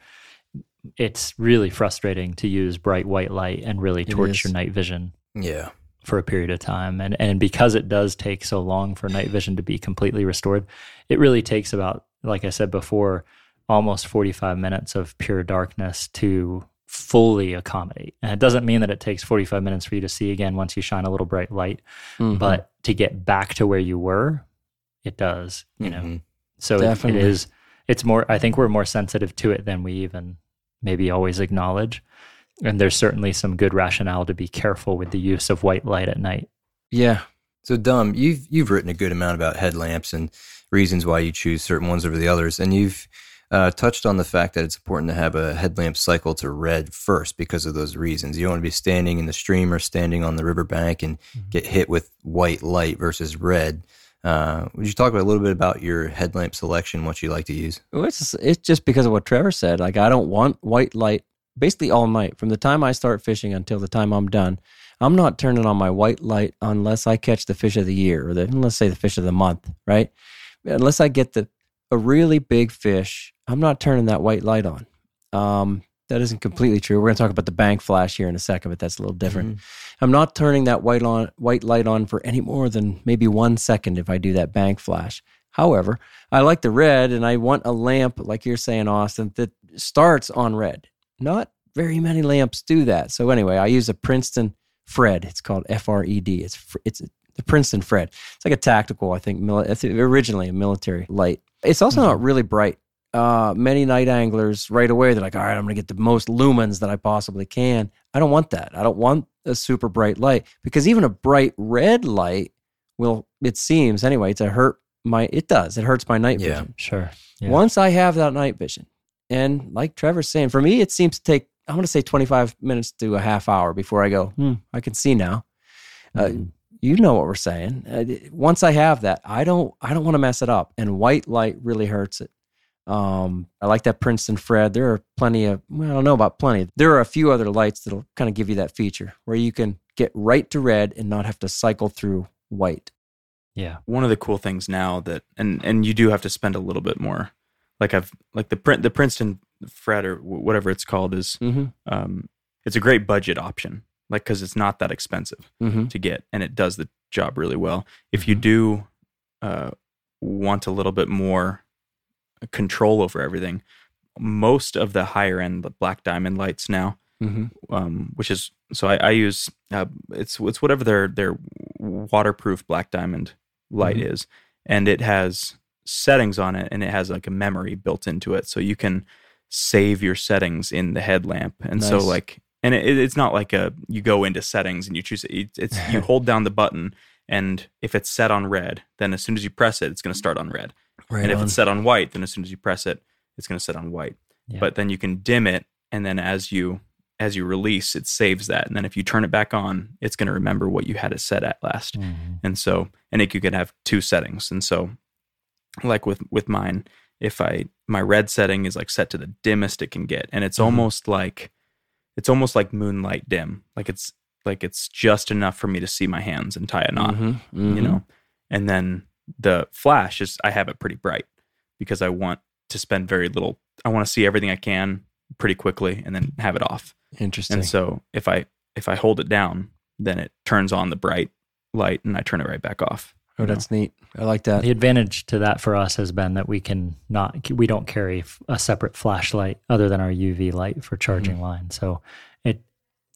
Speaker 4: it's really frustrating to use bright white light and really torch your night vision
Speaker 3: Yeah.
Speaker 4: for a period of time. And and because it does take so long for night vision to be completely restored, it really takes about, like I said before, almost 45 minutes of pure darkness to fully accommodate. And it doesn't mean that it takes 45 minutes for you to see again once you shine a little bright light,
Speaker 1: Mm-hmm.
Speaker 4: but to get back to where you were, it does, you know.
Speaker 3: Mhm.
Speaker 4: So it, it
Speaker 1: Definitely.
Speaker 4: is it's more I think we're more sensitive to it than we even maybe always acknowledge. And there's certainly some good rationale to be careful with the use of white light at night.
Speaker 1: yeah.
Speaker 3: So, Dom, you've you've written a good amount about headlamps and reasons why you choose certain ones over the others, and you've uh, touched on the fact that it's important to have a headlamp cycle to red first because of those reasons. You don't want to be standing in the stream or standing on the riverbank and get hit with white light versus red. Uh, would you talk a little bit about your headlamp selection, what you like to use?
Speaker 1: Well, it's it's just because of what Trevor said. Like I don't want white light basically all night from the time I start fishing until the time I'm done. I'm not turning on my white light unless I catch the fish of the year or the let's say the fish of the month, right? Unless I get the a really big fish, I'm not turning that white light on. Um, that isn't completely true. We're going to talk about the bank flash here in a second, but that's a little different. I'm not turning that white on white light on for any more than maybe one second if I do that bank flash. However, I like the red, and I want a lamp like you're saying, Austin, that starts on red. Not very many lamps do that. So anyway, I use a Princeton Fred. It's called F R E D. It's it's the Princeton Fred. It's like a tactical, I think, mili- it's originally a military light. It's also not really bright. Uh, many night anglers right away they're like, all right, I'm gonna get the most lumens that I possibly can. I don't want that. I don't want a super bright light because even a bright red light will, it seems anyway, to hurt my. It does. It hurts my night
Speaker 3: Yeah.
Speaker 1: vision.
Speaker 4: Sure. Yeah.
Speaker 1: Once I have that night vision, and like Trevor's saying, for me, it seems to take, I'm going to say 25 minutes to a half hour before I go, hmm, I can see now. Uh,
Speaker 4: Mm-hmm.
Speaker 1: you know what we're saying. Uh, once I have that, I don't, I don't want to mess it up. And white light really hurts it. Um, I like that Princeton Fred. There are plenty of, well, I don't know about plenty. There are a few other lights that'll kind of give you that feature where you can get right to red and not have to cycle through white.
Speaker 4: Yeah.
Speaker 5: One of the cool things now that and and you do have to spend a little bit more. Like I've like the print the Princeton Fred or whatever it's called is
Speaker 1: Mm-hmm.
Speaker 5: um it's a great budget option. Like cuz it's not that expensive
Speaker 1: Mm-hmm.
Speaker 5: to get and it does the job really well. If you do uh want a little bit more control over everything, most of the higher end black diamond lights now
Speaker 1: Mm-hmm.
Speaker 5: um, which is so I, I use uh, it's it's whatever their their waterproof black diamond light
Speaker 1: Mhm.
Speaker 5: is, and it has settings on it, and it has like a memory built into it, so you can save your settings in the headlamp, and so like and it, it's not like a you go into settings and you choose it, it's you hold down the button. And if it's set on red, then as soon as you press it, it's going to start on red.
Speaker 1: Right
Speaker 5: and if it's set on white, then as soon as you press it, it's going to set on white.
Speaker 4: Yeah.
Speaker 5: But then you can dim it, and then as you as you release, it saves that, and then if you turn it back on, it's going to remember what you had it set at last.
Speaker 4: Mhm.
Speaker 5: And so, and it, you can have two settings. And so, like with with mine, if I my red setting is like set to the dimmest it can get, and it's
Speaker 1: Mhm.
Speaker 5: almost like it's almost like moonlight dim, like it's like it's just enough for me to see my hands and tie a knot
Speaker 1: Mhm.
Speaker 5: you know and then the flash is i have it pretty bright because i want to spend very little i want to see everything i can pretty quickly and then have it off
Speaker 1: Interesting.
Speaker 5: and so if i if i hold it down then it turns on the bright light and i turn it right back off
Speaker 1: oh,
Speaker 5: you know?
Speaker 1: that's neat. I like that.
Speaker 4: The advantage to that for us has been that we can not we don't carry a separate flashlight other than our UV light for charging
Speaker 1: Mm-hmm.
Speaker 4: line. So it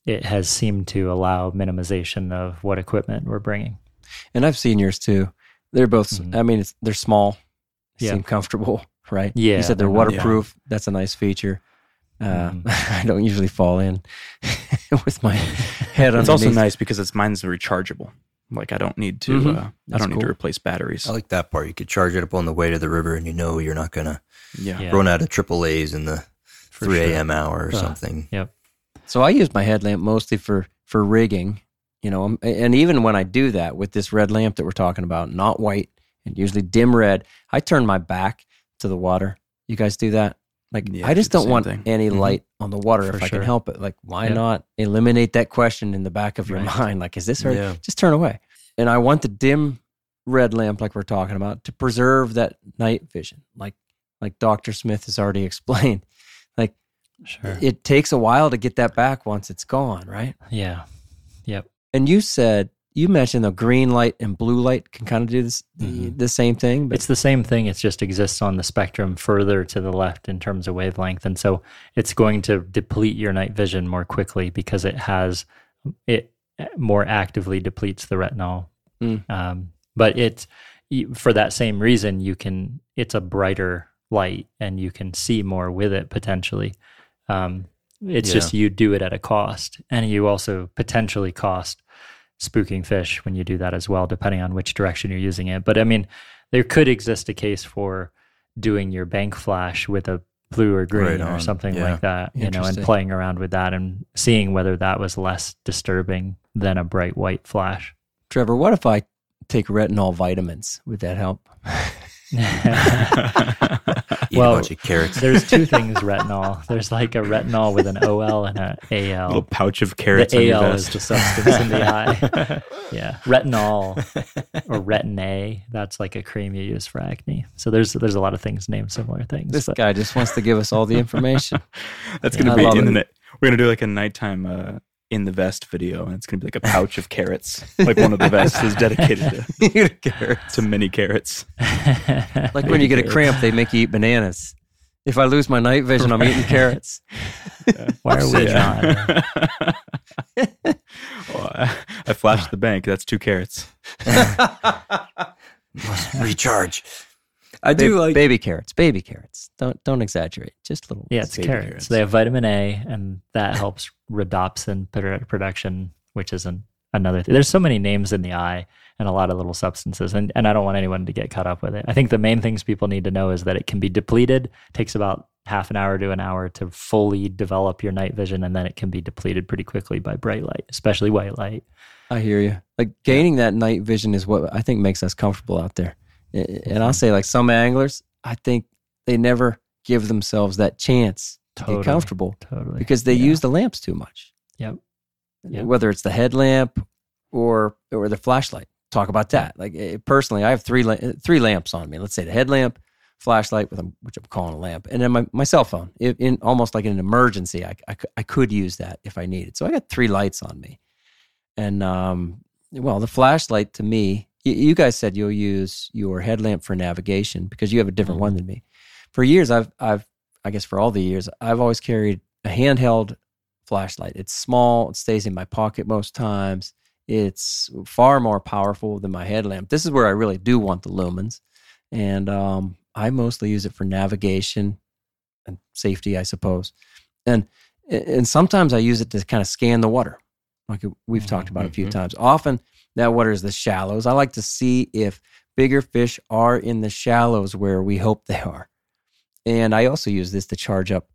Speaker 4: it has seemed to allow minimization of what equipment we're bringing.
Speaker 1: And I've seen yours too. They're both.
Speaker 4: Mhm.
Speaker 1: I mean, it's, they're small. They
Speaker 4: Yeah.
Speaker 1: Seem comfortable, right?
Speaker 4: Yeah,
Speaker 1: You said they're
Speaker 4: they're not-
Speaker 1: waterproof. That's a nice feature. Uh,
Speaker 4: Mhm.
Speaker 1: I don't usually fall in with my head on me.
Speaker 5: it's also nice because it's mine's rechargeable like i don't need to
Speaker 1: Mhm.
Speaker 5: uh, i don't need to replace batteries
Speaker 3: I like that part. You could charge it up on the way to the river, and you know you're not gonna
Speaker 5: yeah
Speaker 4: Yeah.
Speaker 3: run out of triple A's in the
Speaker 4: For
Speaker 3: 3
Speaker 4: sure.
Speaker 3: a.m. hour or
Speaker 4: Uh,
Speaker 3: something. Yep.
Speaker 1: So I use my headlamp mostly for for rigging, you know, um, and even when I do that with this red lamp that we're talking about, not white and usually dim red, I turn my back to the water. You guys do that? Like
Speaker 5: Yeah,
Speaker 1: I just
Speaker 5: do
Speaker 1: don't want
Speaker 5: thing.
Speaker 1: any
Speaker 3: Mhm.
Speaker 1: light on the water
Speaker 4: For
Speaker 1: if I
Speaker 4: sure.
Speaker 1: can help it. Like why
Speaker 4: Yep.
Speaker 1: not eliminate that question in the back of your
Speaker 4: Right.
Speaker 1: mind? Like is this her?
Speaker 3: Yeah.
Speaker 1: Just turn away. And I want the dim red lamp like we're talking about to preserve that night vision. Like like Dr. Smith has already explained. Like
Speaker 4: Sure.
Speaker 1: it takes a while to get that back once it's gone, right?
Speaker 4: yeah. Yep.
Speaker 1: And you said you mentioned the green light and blue light can kind of do this the,
Speaker 4: Mhm.
Speaker 1: the same thing, but
Speaker 4: It's the same thing. It just exists on the spectrum further to the left in terms of wavelength. And so it's going to deplete your night vision more quickly because it has, it more actively depletes the retinol.
Speaker 1: Mm.
Speaker 4: Um, but it's, for that same reason, you can, it's a brighter light and you can see more with it potentially. Um, it's just you do it at a cost. And you also potentially cost spooking fish when you do that as well, depending on which direction you're using it. But I mean, there could exist a case for doing your bank flash with a blue or green
Speaker 3: Right
Speaker 4: or something
Speaker 3: Yeah.
Speaker 4: like that, you know, and playing around with that and seeing whether that was less disturbing than a bright white flash.
Speaker 1: Trevor, what if I take retinol vitamins? Would that help?
Speaker 3: Eat
Speaker 4: Well,
Speaker 3: a bunch of carrots.
Speaker 4: There's two things retinol. There's like a retinol with an OL and a AL.
Speaker 5: little pouch of carrots on
Speaker 4: the AL is
Speaker 5: vest.
Speaker 4: the substance in the eye. Yeah, retinol or retin A. That's like a cream you use for acne. So there's there's a lot of things named similar things.
Speaker 1: This
Speaker 4: but-
Speaker 1: guy just wants to give us all the information.
Speaker 5: That's
Speaker 1: Yeah,
Speaker 5: gonna be in
Speaker 1: it.
Speaker 5: the net. We're gonna do like a nighttime uh, in the vest video, and it's gonna be like a pouch of carrots. Like one of the vests is dedicated to, to many carrots.
Speaker 1: Like when you get a cramp, they make you eat bananas. If I lose my night vision, I'm eating carrots.
Speaker 4: Why are we
Speaker 5: Yeah.
Speaker 4: not?
Speaker 5: Well, I, I flashed the bank. That's two carrots.
Speaker 3: Must recharge. I do
Speaker 1: Ba-
Speaker 3: like
Speaker 1: baby carrots. Baby carrots. Don't don't exaggerate. Just little.
Speaker 4: Yeah, it's
Speaker 1: baby
Speaker 4: carrots. They have vitamin A, and that helps rhodopsin production, which is an, another thing. There's so many names in the eye and a lot of little substances, and, and I don't want anyone to get caught up with it. I think the main things people need to know is that it can be depleted, takes about half an hour to an hour to fully develop your night vision, and then it can be depleted pretty quickly by bright light, especially white light.
Speaker 1: I hear you. Like gaining that night vision is what I think makes us comfortable out there. And I'll say, like some anglers, I think they never give themselves that chance to
Speaker 4: Totally.
Speaker 1: get comfortable
Speaker 4: Totally.
Speaker 1: because they
Speaker 4: Yeah.
Speaker 1: use the lamps too much.
Speaker 4: Yep. Yep.
Speaker 1: Whether it's the headlamp or or the flashlight. Talk about that. Like eh, personally, I have three three lamps on me. Let's say the headlamp, flashlight with which I'm calling a lamp, and then my, my cell phone. In, in almost like in an emergency, I, I, I could use that if I needed. So I got three lights on me, and um, well, the flashlight to me, you, guys said you'll use your headlamp for navigation because you have a different one than me. For years, I've I've I guess for all the years, I've always carried a handheld flashlight. It's small. It stays in my pocket most times. It's far more powerful than my headlamp. This is where I really do want the lumens, and um, I mostly use it for navigation and safety, I suppose. And and sometimes I use it to kind of scan the water, like we've talked about a few
Speaker 3: Mhm.
Speaker 1: times. Often that water is the shallows. I like to see if bigger fish are in the shallows where we hope they are. And I also use this to charge up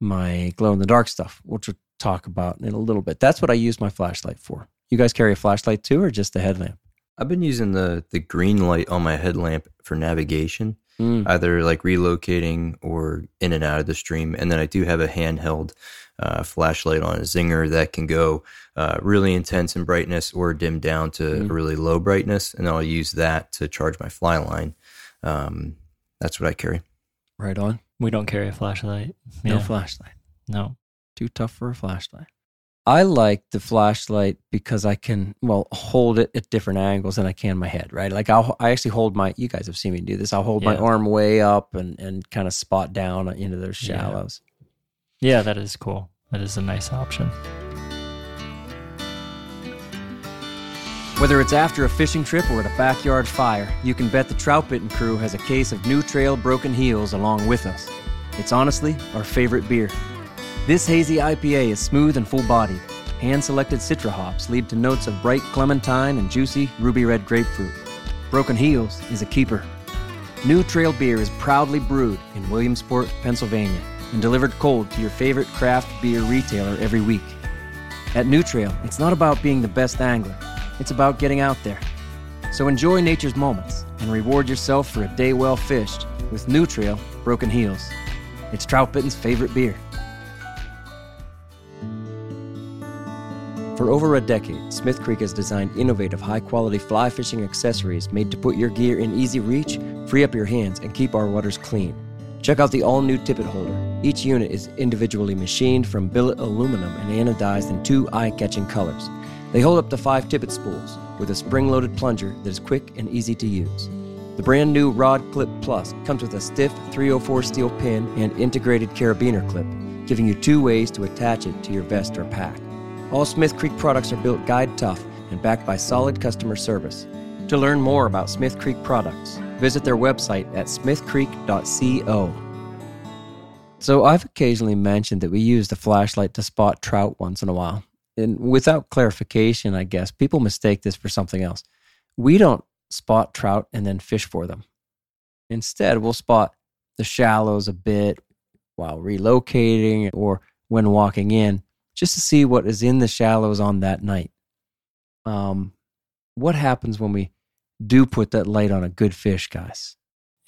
Speaker 1: my glow in the dark stuff, which we'll talk about in a little bit. That's what I use my flashlight for. You guys carry a flashlight too, or just a headlamp?
Speaker 3: I've been using the the green light on my headlamp for navigation,
Speaker 1: Mm.
Speaker 3: either like relocating or in and out of the stream. And then I do have a handheld uh, flashlight on a Zinger that can go uh, really intense in brightness or dim down to
Speaker 1: Mm.
Speaker 3: really low brightness, and I'll use that to charge my fly line. Um, that's what I carry.
Speaker 1: Right on.
Speaker 4: we don't carry a flashlight.
Speaker 1: No
Speaker 4: Yeah.
Speaker 1: flashlight.
Speaker 4: No.
Speaker 1: Too tough for a flashlight. I like the flashlight because I can well hold it at different angles than I can my head. Right, like I'll I actually hold my. You guys have seen me do this. I'll hold my arm way up and and kind of spot down into those
Speaker 4: Yeah.
Speaker 1: shallows.
Speaker 4: Yeah, that is cool. That is a nice option.
Speaker 1: Whether it's after a fishing trip or at a backyard fire, you can bet the Troutbitten crew has a case of New Trail Broken Heels along with us. It's honestly our favorite beer. This hazy IPA is smooth and full bodied. Hand selected Citra hops lead to notes of bright clementine and juicy ruby red grapefruit. Broken Heels is a keeper. New Trail beer is proudly brewed in Williamsport, Pennsylvania, and delivered cold to your favorite craft beer retailer every week. At New Trail, it's not about being the best angler, it's about getting out there. So enjoy nature's moments and reward yourself for a day well fished with New Trail Broken Heels. It's Troutbitten's favorite beer. For over a decade, Smith Creek has designed innovative, high quality fly fishing accessories made to put your gear in easy reach, free up your hands, and keep our waters clean. Check out the all new tippet holder. Each unit is individually machined from billet aluminum and anodized in two eye catching colors. They hold up to five tippet spools with a spring loaded plunger that is quick and easy to use. The brand new Rod Clip Plus comes with a stiff 304 steel pin and integrated carabiner clip, giving you two ways to attach it to your vest or pack. All Smith Creek products are built guide tough and backed by solid customer service. To learn more about Smith Creek products, visit their website at smithcreek.co. So I've occasionally mentioned that we use the flashlight to spot trout once in a while. And without clarification, I guess, people mistake this for something else. We don't spot trout and then fish for them. Instead, we'll spot the shallows a bit while relocating or when walking in just to see what is in the shallows on that night. Um, what happens when we do put that light on a good fish, guys?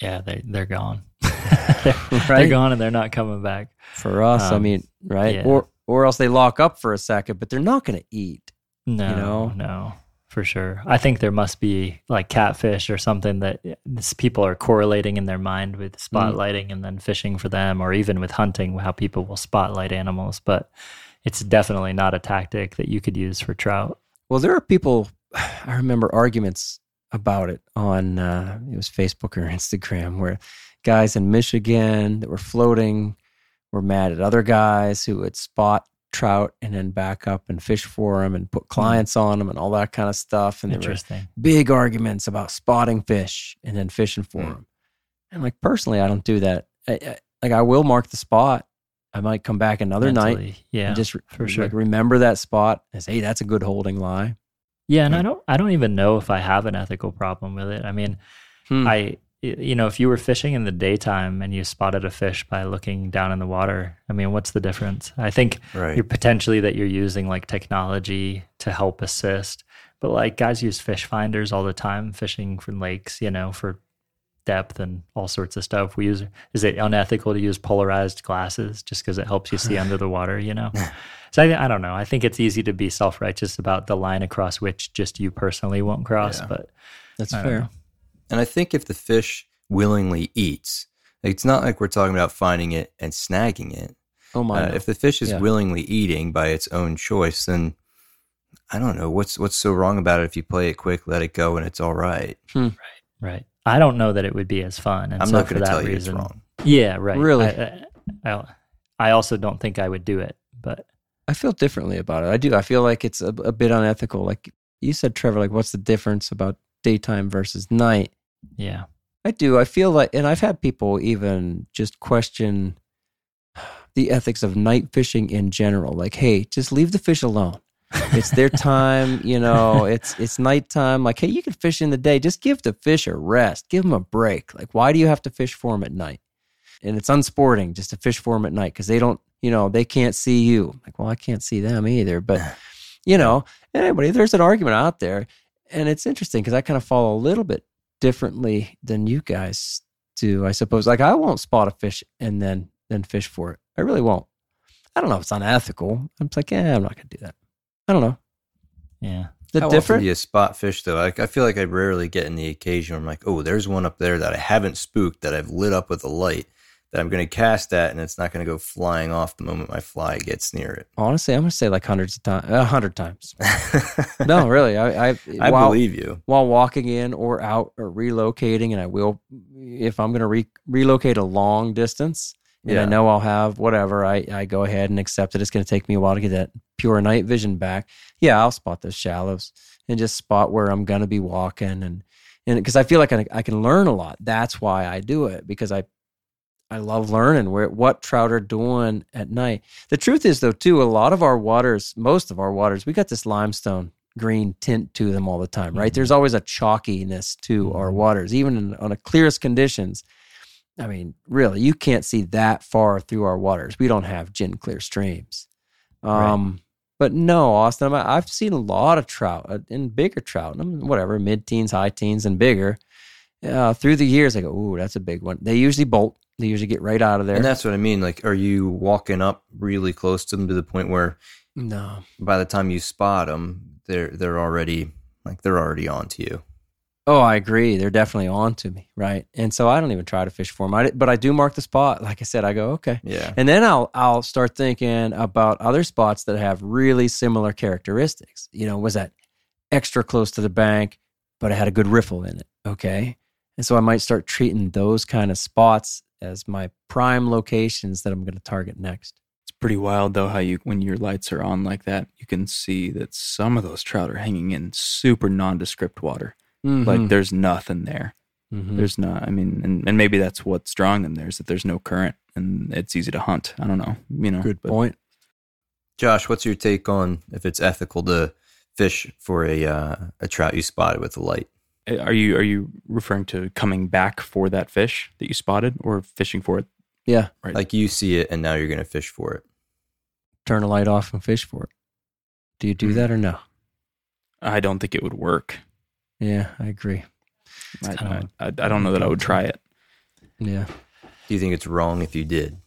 Speaker 4: Yeah, they they're gone. they're, they're gone and they're not coming back.
Speaker 1: For us, I
Speaker 4: Um,
Speaker 1: mean, right?
Speaker 4: yeah.
Speaker 1: Or or else they lock up for a second, but they're not going to eat.
Speaker 4: No,
Speaker 1: know?
Speaker 4: no, for sure. I think there must be like catfish or something that this, people are correlating in their mind with spotlighting and then fishing for them, or even with hunting, how people will spotlight animals. But it's definitely not a tactic that you could use for trout.
Speaker 1: Well, there are people. I remember arguments about it on uh, it was Facebook or Instagram where guys in Michigan that were floating were mad at other guys who would spot trout and then back up and fish for them and put clients on them and all that kind of stuff. And there were big arguments about spotting fish and then fishing for
Speaker 3: Mm.
Speaker 1: them. And like personally, I don't do that. I, I, like I will mark the spot. I might come back another night
Speaker 4: yeah,
Speaker 1: just
Speaker 4: for sure.
Speaker 1: like remember that spot and say, hey, that's a good holding lie.
Speaker 4: yeah. And I don't, I don't even know if I have an ethical problem with it. I mean,
Speaker 1: Hmm.
Speaker 4: I, you know, if you were fishing in the daytime and you spotted a fish by looking down in the water, I mean, what's the difference? I think
Speaker 3: Right.
Speaker 4: you're potentially that you're using like technology to help assist, but like guys use fish finders all the time, fishing from lakes, you know, for depth and all sorts of stuff. We use is it unethical to use polarized glasses just because it helps you see under the water? You know. So I, I don't know. I think it's easy to be self righteous about the line across which just you personally won't cross,
Speaker 3: Yeah.
Speaker 4: but
Speaker 1: That's
Speaker 4: I
Speaker 1: fair.
Speaker 4: know.
Speaker 3: And I think if the fish willingly eats, it's not like we're talking about finding it and snagging it.
Speaker 1: Oh my!
Speaker 3: Uh,
Speaker 1: no.
Speaker 3: if the fish is
Speaker 1: Yeah.
Speaker 3: willingly eating by its own choice, then I don't know what's what's so wrong about it. If you play it quick, let it go, and it's all right.
Speaker 4: Right. Right. I don't know that it would be as fun. And
Speaker 3: I'm
Speaker 4: so
Speaker 3: not going to
Speaker 4: that
Speaker 3: tell you
Speaker 4: reason,
Speaker 3: it's wrong.
Speaker 4: Yeah, right.
Speaker 1: Really?
Speaker 4: I, I, I also don't think I would do it, but
Speaker 1: I feel differently about it. I do. I feel like it's a, a bit unethical. Like you said, Trevor. Like, what's the difference about daytime versus night?
Speaker 4: yeah.
Speaker 1: I do. I feel like, and I've had people even just question the ethics of night fishing in general. Like, hey, just leave the fish alone. It's their time, you know. It's it's nighttime. Like, hey, you can fish in the day. Just give the fish a rest. Give them a break. Like, why do you have to fish for them at night? And it's unsporting just to fish for them at night because they don't, you know, they can't see you. Like, well, I can't see them either. But you know, anybody, there's an argument out there, and it's interesting because I kind of follow a little bit differently than you guys do, I suppose. Like I won't spot a fish and then then fish for it. I really won't. I don't know if it's unethical. I'm just like, yeah, I'm not gonna do that. I don't know.
Speaker 4: Yeah.
Speaker 1: The
Speaker 3: How
Speaker 1: different.
Speaker 3: often do you spot fish though? Like I feel like I rarely get in the occasion where I'm like, oh, there's one up there that I haven't spooked that I've lit up with a light that I'm going to cast at, and it's not going to go flying off the moment my fly gets near it.
Speaker 1: Honestly, I'm gonna say like hundreds of times, a hundred times. No, really. I I,
Speaker 3: I
Speaker 1: while,
Speaker 3: believe you.
Speaker 1: while walking in or out or relocating, and I will if I'm gonna re- relocate a long distance. And I know I'll have whatever. I, I go ahead and accept it. It's going to take me a while to get that pure night vision back. Yeah, I'll spot those shallows and just spot where I'm going to be walking and and because I feel like I, I can learn a lot. That's why I do it because I I love learning where what trout are doing at night. The truth is though too, a lot of our waters, most of our waters, we got this limestone green tint to them all the time, right?
Speaker 4: Mhm.
Speaker 1: There's always a chalkiness to our
Speaker 4: Mhm.
Speaker 1: waters, even in, on the clearest conditions. I mean, really, you can't see that far through our waters. We don't have gin clear streams.
Speaker 4: Right.
Speaker 1: Um, But no, Austin, I- I've seen a lot of trout uh, and bigger trout, whatever, mid teens, high teens, and bigger. Uh, through the years, I go, ooh, that's a big one. They usually bolt. They usually get right out of there.
Speaker 3: And that's what I mean. Like, are you walking up really close to them to the point where
Speaker 1: no,
Speaker 3: by the time you spot them, they're they're already like they're already on to you.
Speaker 1: Oh, I agree. They're definitely on to me, right? And so I don't even try to fish for them. I, but I do mark the spot. Like I said, I go okay,
Speaker 3: Yeah.
Speaker 1: and then I'll I'll start thinking about other spots that have really similar characteristics. You know, was that extra close to the bank, but it had a good riffle in it? Okay, and so I might start treating those kind of spots as my prime locations that I'm going to target next.
Speaker 5: It's pretty wild though how you when your lights are on like that, you can see that some of those trout are hanging in super nondescript water. Like there's nothing there.
Speaker 1: Mhm.
Speaker 5: There's not. I mean, and, and maybe that's what's drawing them there is that there's no current and it's easy to hunt. I don't know. You know.
Speaker 1: good
Speaker 5: but
Speaker 1: point.
Speaker 3: Josh, what's your take on if it's ethical to fish for a uh, a trout you spotted with a light?
Speaker 5: eh, Are you are you referring to coming back for that fish that you spotted, or fishing for it?
Speaker 1: Yeah,
Speaker 5: Right.
Speaker 3: Like you see it and now you're going to fish for it.
Speaker 1: turn a light off and fish for it. Do you do
Speaker 5: Hmm.
Speaker 1: that or no?
Speaker 5: I don't think it would work.
Speaker 1: Yeah, I agree.
Speaker 5: I,
Speaker 4: kinda
Speaker 5: I, I, I don't know that I would try it.
Speaker 1: Yeah.
Speaker 3: Do you think it's wrong if you did?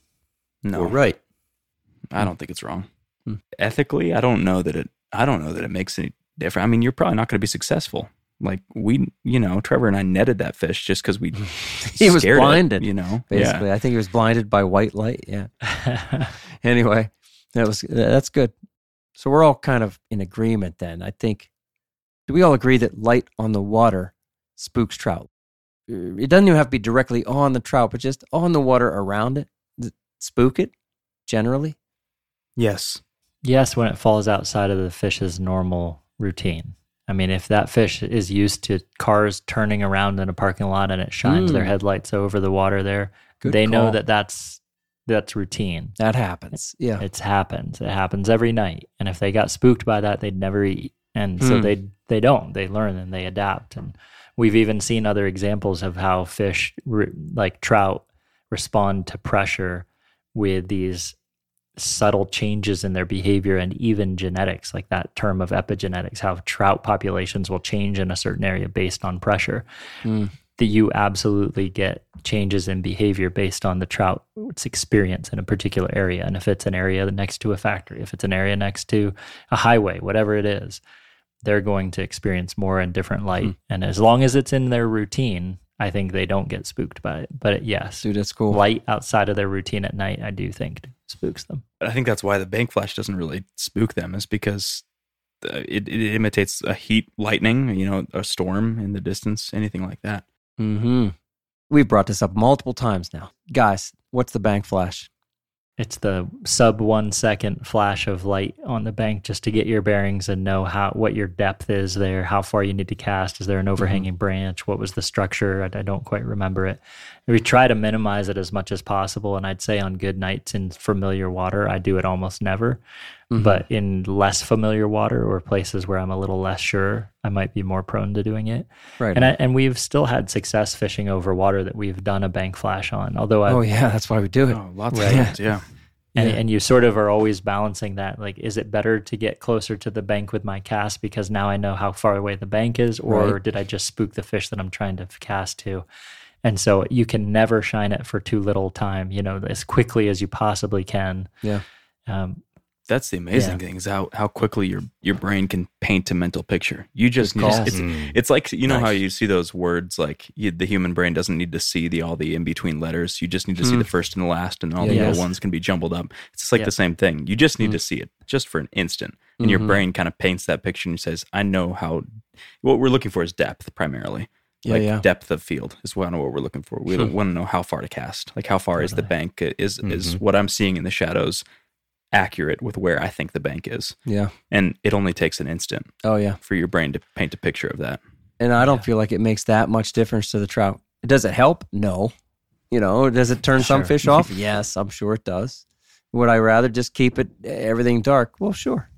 Speaker 5: No,
Speaker 3: Or right?
Speaker 5: I don't think it's wrong.
Speaker 1: Hmm.
Speaker 5: Ethically, I don't know that it. I don't know that it makes any difference. I mean, you're probably not going to be successful. Like we, you know, Trevor and I netted that fish just because we.
Speaker 1: He was
Speaker 5: scared it,
Speaker 1: blinded,
Speaker 5: you know.
Speaker 1: basically. I think he was blinded by white light. Yeah. Anyway, that was that's good. So we're all kind of in agreement then. I think. Do we all agree that light on the water spooks trout? It doesn't even have to be directly on the trout, but just on the water around it. It Spook it, generally.
Speaker 5: Yes.
Speaker 4: yes, when it falls outside of the fish's normal routine. I mean, if that fish is used to cars turning around in a parking lot and it shines their
Speaker 1: Mm.
Speaker 4: headlights over the water there,
Speaker 1: Good
Speaker 4: they know that that's that's routine.
Speaker 1: that happens. Yeah.
Speaker 4: It's happens. It happens every night. And if they got spooked by that, they'd never eat. And so
Speaker 1: Hmm.
Speaker 4: they they don't. They learn and they adapt. And we've even seen other examples of how fish, re- like trout, respond to pressure with these subtle changes in their behavior and even genetics, like that term of epigenetics, how trout populations will change in a certain area based on pressure.
Speaker 1: Hmm.
Speaker 4: that you absolutely get changes in behavior based on the trout's experience in a particular area. And if it's an area next to a factory, if it's an area next to a highway, whatever it is, they're going to experience more and different light.
Speaker 1: Hmm.
Speaker 4: And as long as it's in their routine, I think they don't get spooked by it. But yes,
Speaker 1: Dude, that's cool.
Speaker 4: light outside of their routine at night, I do think spooks them.
Speaker 5: I think that's why the bank flash doesn't really spook them, is because uh, it, it imitates a heat lightning, you know, a storm in the distance, anything like that.
Speaker 1: Mm-hmm. We've brought this up multiple times now. Guys, what's the bank flash?
Speaker 4: It's the sub one second flash of light on the bank just to get your bearings and know how what your depth is there, how far you need to cast. Is there an mm-hmm. overhanging branch? What was the structure? I, I don't quite remember it. We try to minimize it as much as possible, and I'd say on good nights in familiar water, I do it almost never.
Speaker 1: Mhm.
Speaker 4: But in less familiar water or places where I'm a little less sure, I might be more prone to doing it.
Speaker 1: right.
Speaker 4: And I, and we've still had success fishing over water that we've done a bank flash on. Although I
Speaker 1: oh yeah, that's why we do it.
Speaker 5: Oh, lots
Speaker 4: Right.
Speaker 5: of times, yeah.
Speaker 4: and,
Speaker 1: Yeah.
Speaker 4: and you sort of are always balancing that like is it better to get closer to the bank with my cast because now i know how far away the bank is or
Speaker 1: Right.
Speaker 4: did i just spook the fish that i'm trying to cast to and so you can never shine it for too little time you know as quickly as you possibly can
Speaker 1: Yeah.
Speaker 4: um,
Speaker 5: That's the amazing
Speaker 4: Yeah.
Speaker 5: thing is how, how quickly your your brain can paint a mental picture. You just
Speaker 1: Good
Speaker 5: need
Speaker 1: call.
Speaker 5: it's,
Speaker 3: Mm.
Speaker 5: it's like you know how you see those words like you, the human brain doesn't need to see the all the in between letters. You just need to see
Speaker 1: Hmm.
Speaker 5: the first and the last, and all
Speaker 1: Yeah,
Speaker 5: the
Speaker 1: yes.
Speaker 5: little ones can be jumbled up. It's just like
Speaker 4: Yeah.
Speaker 5: the same thing. You just need
Speaker 1: Hmm.
Speaker 5: to see it just for an instant, and your
Speaker 1: Mhm.
Speaker 5: brain kind of paints that picture and says, "I know how." What we're looking for is depth primarily.
Speaker 1: Yeah,
Speaker 5: like
Speaker 1: yeah.
Speaker 5: depth of field is what, what we're looking for. We
Speaker 1: Hmm.
Speaker 5: want to know how far to cast. Like how far is the bank? Is is
Speaker 3: Mhm.
Speaker 5: what I'm seeing in the shadows accurate with where I think the bank is?
Speaker 1: Yeah.
Speaker 5: And it only takes an instant
Speaker 1: Oh yeah.
Speaker 5: for your brain to paint a picture of that.
Speaker 1: And I don't
Speaker 4: Yeah.
Speaker 1: feel like it makes that much difference to the trout. Does it help? No. You know, does it turn some fish off? yes, I'm sure it does. Would I rather just keep it everything dark? Well, sure.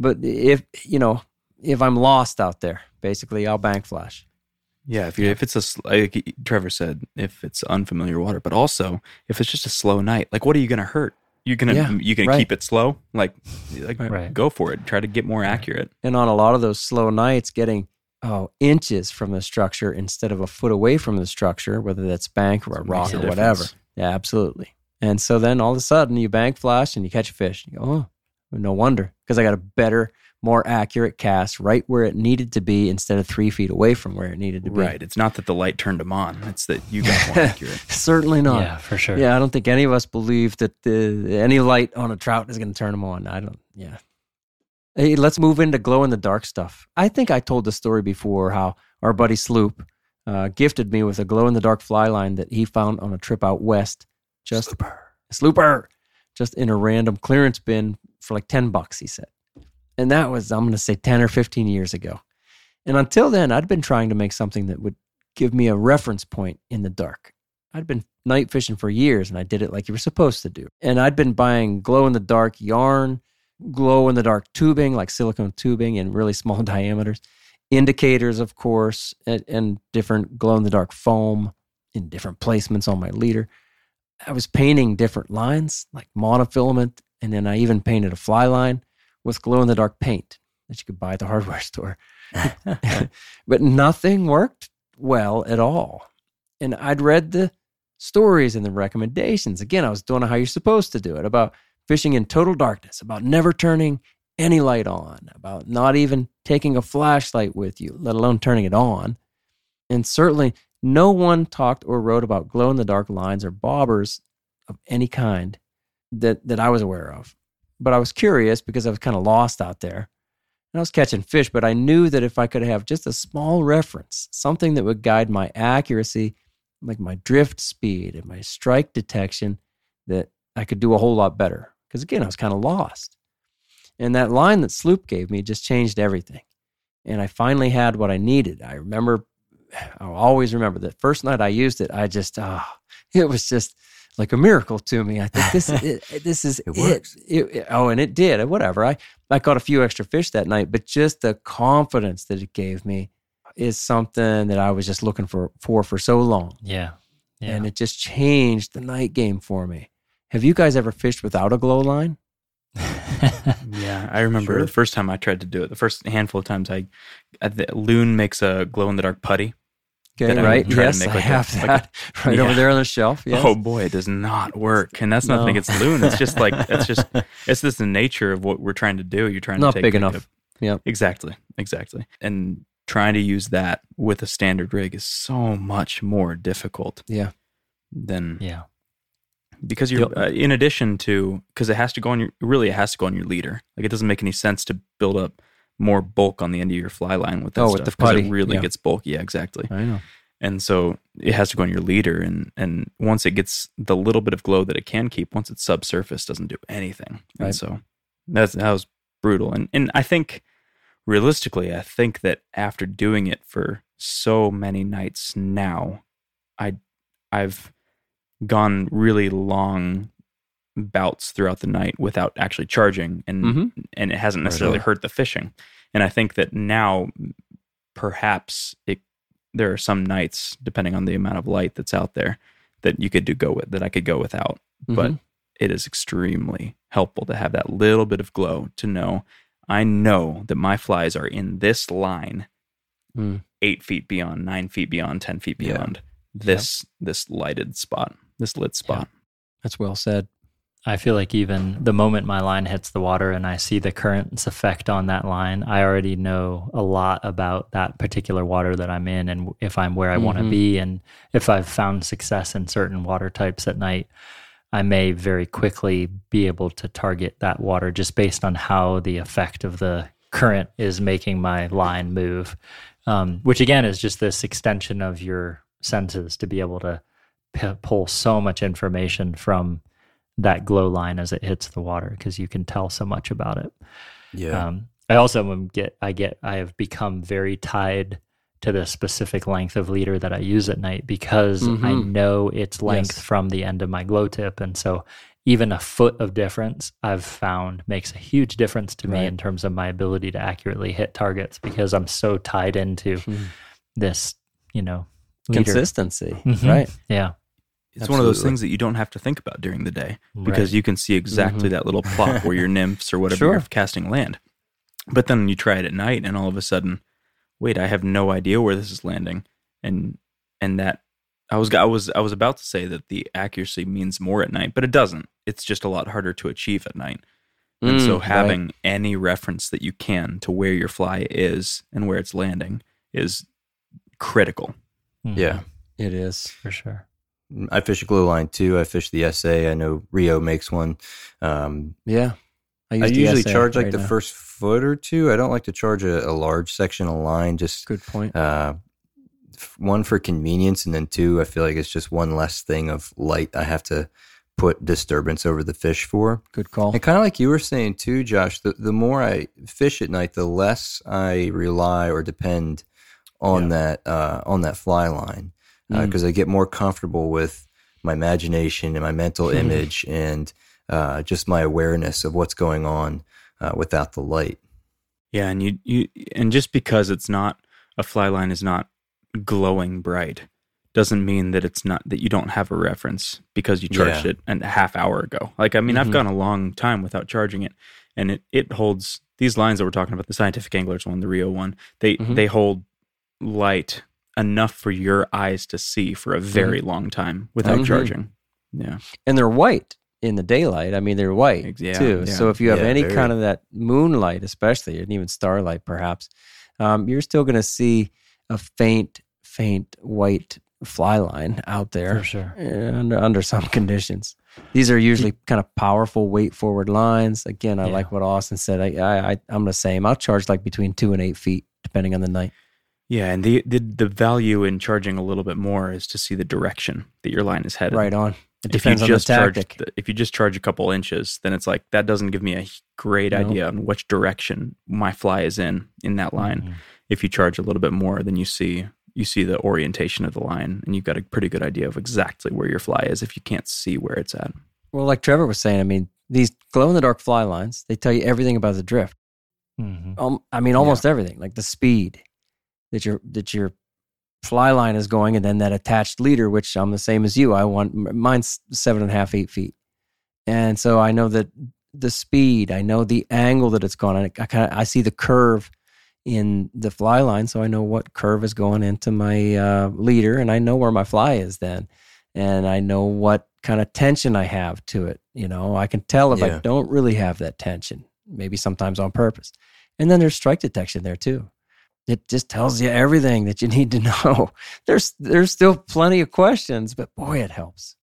Speaker 1: But if you know, if I'm lost out there, basically, I'll bank flash.
Speaker 5: Yeah, if you if it's a like Trevor said, if it's unfamiliar water, but also if it's just a slow night, like what are you going to hurt? You gonna
Speaker 1: Yeah,
Speaker 5: you gonna
Speaker 1: right.
Speaker 5: keep it slow? Like like
Speaker 4: Right.
Speaker 5: go for it. Try to get more accurate.
Speaker 1: And on a lot of those slow nights, getting oh inches from the structure instead of a foot away from the structure, whether that's bank or a rock
Speaker 5: a
Speaker 1: or whatever.
Speaker 5: difference.
Speaker 1: Yeah, absolutely. And so then all of a sudden you bank flash and you catch a fish. You go, oh, no wonder, because I got a better, more accurate cast right where it needed to be instead of three feet away from where it needed to be.
Speaker 5: Right. It's not that the light turned them on. It's that you got more accurate.
Speaker 1: Certainly not.
Speaker 4: yeah for sure
Speaker 1: Yeah, I don't think any of us believe that the, any light on a trout is going to turn them on. I don't. Yeah. Hey, let's move into glow in the dark stuff. I think I told the story before how our buddy Sloop uh, gifted me with a glow in the dark fly line that he found on a trip out west. Just Slooper, just in a random clearance bin for like ten bucks. He said, and that was I'm going to say ten or fifteen years ago. And until then, I'd been trying to make something that would give me a reference point in the dark. I'd been night fishing for years and I did it like you were supposed to do. And I'd been buying glow in the dark yarn, glow in the dark tubing, like silicone tubing in really small diameters, indicators, of course, and, and different glow in the dark foam in different placements on my leader. I was painting different lines like monofilament, and then I even painted a fly line with glow in the dark paint that you could buy at the hardware store. but nothing worked well at all. And I'd read the stories and the recommendations. Again, I was doing how you're supposed to do it about fishing in total darkness, about never turning any light on, about not even taking a flashlight with you, let alone turning it on. And certainly, no one talked or wrote about glow in the dark lines or bobbers of any kind that, that I was aware of. But I was curious because I was kind of lost out there. And I was catching fish, but I knew that if I could have just a small reference, something that would guide my accuracy, like my drift speed and my strike detection, that I could do a whole lot better. Because again, I was kind of lost. And that line that Sloop gave me just changed everything. And I finally had what I needed. I remember, I'll always remember that first night I used it, I just, ah, it was just like a miracle to me. I think this, it, this is
Speaker 3: It
Speaker 1: it.
Speaker 3: works.
Speaker 1: It- it- Oh, and it did. Whatever. I, I caught a few extra fish that night, but just the confidence that it gave me is something that I was just looking for for for so long,
Speaker 4: yeah yeah
Speaker 1: and it just changed the night game for me. Have you guys ever fished without a glow line?
Speaker 5: Yeah, I remember
Speaker 1: Sure.
Speaker 5: the first time I tried to do it. The first handful of times I, I the, Loon makes a glow in the dark putty,
Speaker 1: Okay,
Speaker 5: that
Speaker 1: right.
Speaker 5: try to
Speaker 1: Yes,
Speaker 5: make
Speaker 1: I
Speaker 5: like a-
Speaker 1: have
Speaker 5: like a-
Speaker 1: that right over there on the shelf. Yes.
Speaker 5: Oh boy, it does not work. And that's nothing
Speaker 1: No.
Speaker 5: against loon. It's just like it's just it's just the nature of what we're trying to do. You're trying
Speaker 1: Not
Speaker 5: to take
Speaker 1: big
Speaker 5: like
Speaker 1: enough. Yep.
Speaker 5: Exactly. Exactly. And trying to use that with a standard rig is so much more difficult
Speaker 1: Yeah.
Speaker 5: than
Speaker 4: Yeah.
Speaker 5: because you're uh, in addition to because it has to go on your really it has to go on your leader. Like it doesn't make any sense to build up more bulk on the end of your fly line with that
Speaker 1: Oh,
Speaker 5: stuff
Speaker 1: with the
Speaker 5: 'cause
Speaker 1: putty,
Speaker 5: it really
Speaker 1: yeah.
Speaker 5: gets bulky. Yeah, exactly.
Speaker 1: I know.
Speaker 5: And so it has to go on your leader, and and once it gets the little bit of glow that it can keep, once it's subsurface, doesn't do anything.
Speaker 1: Right.
Speaker 5: And so that's that was brutal. And and I think realistically, I think that after doing it for so many nights now, I I've gone really long bouts throughout the night without actually charging and
Speaker 1: Mhm.
Speaker 5: and it hasn't necessarily
Speaker 3: on.
Speaker 5: hurt the fishing. And I think that now perhaps it there are some nights depending on the amount of light that's out there that you could do go with that I could go without. But
Speaker 1: Mhm.
Speaker 5: it is extremely helpful to have that little bit of glow to know I know that my flies are in this line
Speaker 1: Mm.
Speaker 5: eight feet beyond, nine feet beyond, ten feet
Speaker 3: Yeah.
Speaker 5: beyond this this lighted spot, this lit spot.
Speaker 1: that's well said.
Speaker 4: I feel like even the moment my line hits the water and I see the current's effect on that line, I already know a lot about that particular water that I'm in and if I'm where I want to be. And if I've found success in certain water types at night, I may very quickly be able to target that water just based on how the effect of the current is making my line move. Um, which again is just this extension of your senses to be able to p- pull so much information from that glow line as it hits the water because you can tell so much about it.
Speaker 3: Yeah.
Speaker 4: Um, I also am get I get I have become very tied to the specific length of leader that I use at night because I
Speaker 1: Mhm.
Speaker 4: know its length
Speaker 1: Yes.
Speaker 4: from the end of my glow tip, and so even a foot of difference I've found makes a huge difference to me in terms of my ability to accurately hit targets because I'm so tied into
Speaker 1: Mhm.
Speaker 4: this, you know, leader.
Speaker 1: Consistency,
Speaker 4: Mhm.
Speaker 1: right?
Speaker 5: It's
Speaker 4: Yeah,
Speaker 5: one of those things that you don't have to think about during the day
Speaker 4: Right.
Speaker 5: because you can see exactly that little plot where your nymphs or whatever
Speaker 1: Sure.
Speaker 5: you're casting land. But then you try it at night and all of a sudden, wait, I have no idea where this is landing. And and that I was I was I was about to say that the accuracy means more at night, but it doesn't. It's just a lot harder to achieve at night. And so
Speaker 1: Mm, right.
Speaker 5: having any reference that you can to where your fly is and where it's landing is critical.
Speaker 4: Mhm.
Speaker 3: yeah.
Speaker 1: it is.
Speaker 4: for sure.
Speaker 3: I fish a glow line too. I fish the SA. I know Rio makes one. Um,
Speaker 1: Yeah.
Speaker 3: I
Speaker 1: the
Speaker 3: usually charge like
Speaker 1: right
Speaker 3: the first foot or two. I don't like to charge a, a large section of line. Just
Speaker 1: Good point.
Speaker 3: uh, one for convenience, and then two, I feel like it's just one less thing of light I have to put disturbance over the fish for.
Speaker 1: Good call.
Speaker 3: And kind of like you were saying too, Josh, the, the more I fish at night, the less I rely or depend on that uh, on that fly line
Speaker 1: Mm.
Speaker 3: because I get more comfortable with my imagination and my mental image and uh, just my awareness of what's going on uh, without the light.
Speaker 5: Yeah, and you you and just because it's not a fly line is not glowing bright doesn't mean that it's not that you don't have a reference because you charged
Speaker 3: Yeah.
Speaker 5: it a half hour ago. Like I mean, I've
Speaker 1: Mhm.
Speaker 5: gone a long time without charging it, and it it holds these lines that we're talking about, the scientific anglers one, the Rio one. They
Speaker 1: Mhm.
Speaker 5: they hold light enough for your eyes to see for a very long time without
Speaker 1: Mhm.
Speaker 5: charging. Yeah,
Speaker 1: and they're white in the daylight. I mean, they're white
Speaker 5: yeah,
Speaker 1: too.
Speaker 5: yeah.
Speaker 1: So if you have
Speaker 3: Yeah,
Speaker 1: any
Speaker 3: very.
Speaker 1: kind of that moonlight, especially, and even starlight, perhaps, um, you're still going to see a faint, faint white fly line out there
Speaker 4: For sure.
Speaker 1: under under some conditions. These are usually kind of powerful weight forward lines. Again, I
Speaker 4: Yeah.
Speaker 1: like what Austin said. I, I, I I'm the same. I'll charge like between two and eight feet, depending on the night.
Speaker 5: Yeah, and the, the the value in charging a little bit more is to see the direction that your line is headed.
Speaker 1: Right on. It
Speaker 5: if
Speaker 1: depends
Speaker 5: you
Speaker 1: on the
Speaker 5: just charge
Speaker 1: tactic.
Speaker 5: the- if you just charge a couple inches then it's like that doesn't give me a great
Speaker 1: No.
Speaker 5: idea on which direction my fly is in in that line
Speaker 4: Mhm.
Speaker 5: if you charge a little bit more then you see you see the orientation of the line and you've got a pretty good idea of exactly where your fly is if you can't see where it's at
Speaker 1: Well, like Trevor was saying, I mean, these glow in the dark fly lines, they tell you everything about the drift.
Speaker 4: Mhm.
Speaker 1: Um, I mean, almost everything, like the speed that your that your fly line is going, and then that attached leader, which I'm the same as you. I want mine's seven and a half, eight feet, and so I know that the speed. I know the angle that it's going. gone. I, I kind of I see the curve in the fly line, so I know what curve is going into my uh, leader, and I know where my fly is then, and I know what kind of tension I have to it. You know, I can tell if I don't really have that tension, maybe sometimes on purpose. And then there's strike detection there too. It just tells you everything that you need to know. There's there's still plenty of questions, but boy, it helps.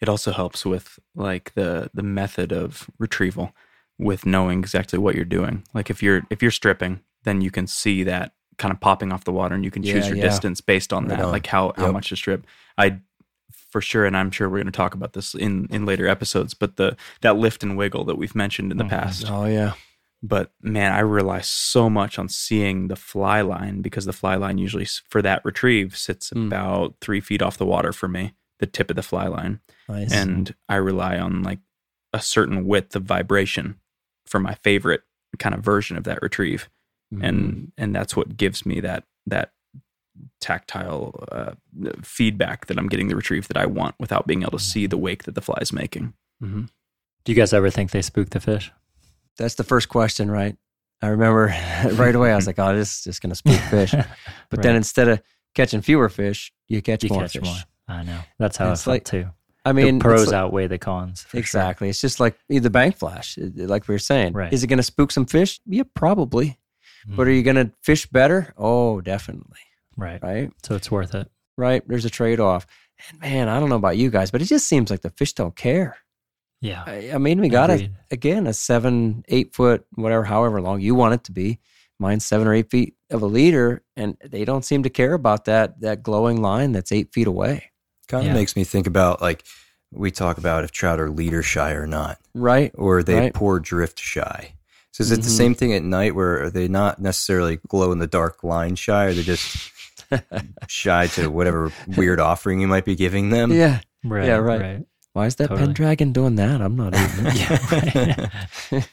Speaker 5: It also helps with like the the method of retrieval with knowing exactly what you're doing. Like if you're if you're stripping, then you can see that kind of popping off the water and you can choose
Speaker 1: Yeah,
Speaker 5: your
Speaker 1: yeah.
Speaker 5: distance based on
Speaker 3: Right
Speaker 5: that,
Speaker 3: on.
Speaker 5: like how how
Speaker 3: Yep.
Speaker 5: much to strip. I for sure and I'm sure we're going to talk about this in in later episodes, but the that lift and wiggle that we've mentioned in the
Speaker 4: Mhm.
Speaker 5: past.
Speaker 1: Oh yeah.
Speaker 5: But man, I rely so much on seeing the fly line because the fly line usually for that retrieve sits
Speaker 1: Mm.
Speaker 5: about 3 feet off the water for me, the tip of the fly line
Speaker 1: Nice.
Speaker 5: and I rely on like a certain width of vibration for my favorite kind of version of that retrieve,
Speaker 1: Mhm.
Speaker 5: and and that's what gives me that that tactile uh, feedback that I'm getting the retrieve that I want without being able to see the wake that the fly is making.
Speaker 1: Mhm.
Speaker 4: Do you guys ever think they spook the fish?
Speaker 1: That's the first question, right? I remember right away. I was like, "Oh, this is just going to spook fish." But then instead of catching fewer fish, you catch
Speaker 4: you
Speaker 1: more
Speaker 4: catch
Speaker 1: fish.
Speaker 4: more. I know. That's how
Speaker 1: It's
Speaker 4: I felt
Speaker 1: like-
Speaker 4: too.
Speaker 1: I mean,
Speaker 4: the pros
Speaker 1: like-
Speaker 4: outweigh the cons. for sure.
Speaker 1: exactly. It's just like the bank flash, like we were saying.
Speaker 4: Right.
Speaker 1: Is it going to spook some fish? Yeah, probably. Mm. But are you going to fish better? Oh, definitely.
Speaker 4: right.
Speaker 1: Right.
Speaker 4: So it's worth it.
Speaker 1: Right. There's a trade off. And man, I don't know about you guys, but it just seems like the fish don't care.
Speaker 4: Yeah.
Speaker 1: I, I mean, we got a, again a seven, eight foot, whatever, however long you want it to be. Mine's seven or eight feet of a leader, and they don't seem to care about that that glowing line that's eight feet away.
Speaker 3: Kind of
Speaker 4: Yeah.
Speaker 3: makes me think about like we talk about if trout are leader shy or not,
Speaker 1: Right.
Speaker 3: or are they
Speaker 1: Right.
Speaker 3: poor drift shy. So is it the
Speaker 1: Mhm.
Speaker 3: same thing at night where are they not necessarily glow in the dark line shy, or they're just shy to whatever weird offering you might be giving them?
Speaker 1: Yeah.
Speaker 4: Right.
Speaker 1: Yeah, right.
Speaker 4: right.
Speaker 1: Why is that
Speaker 4: Totally.
Speaker 1: Pendragon doing that? I'm not eating it.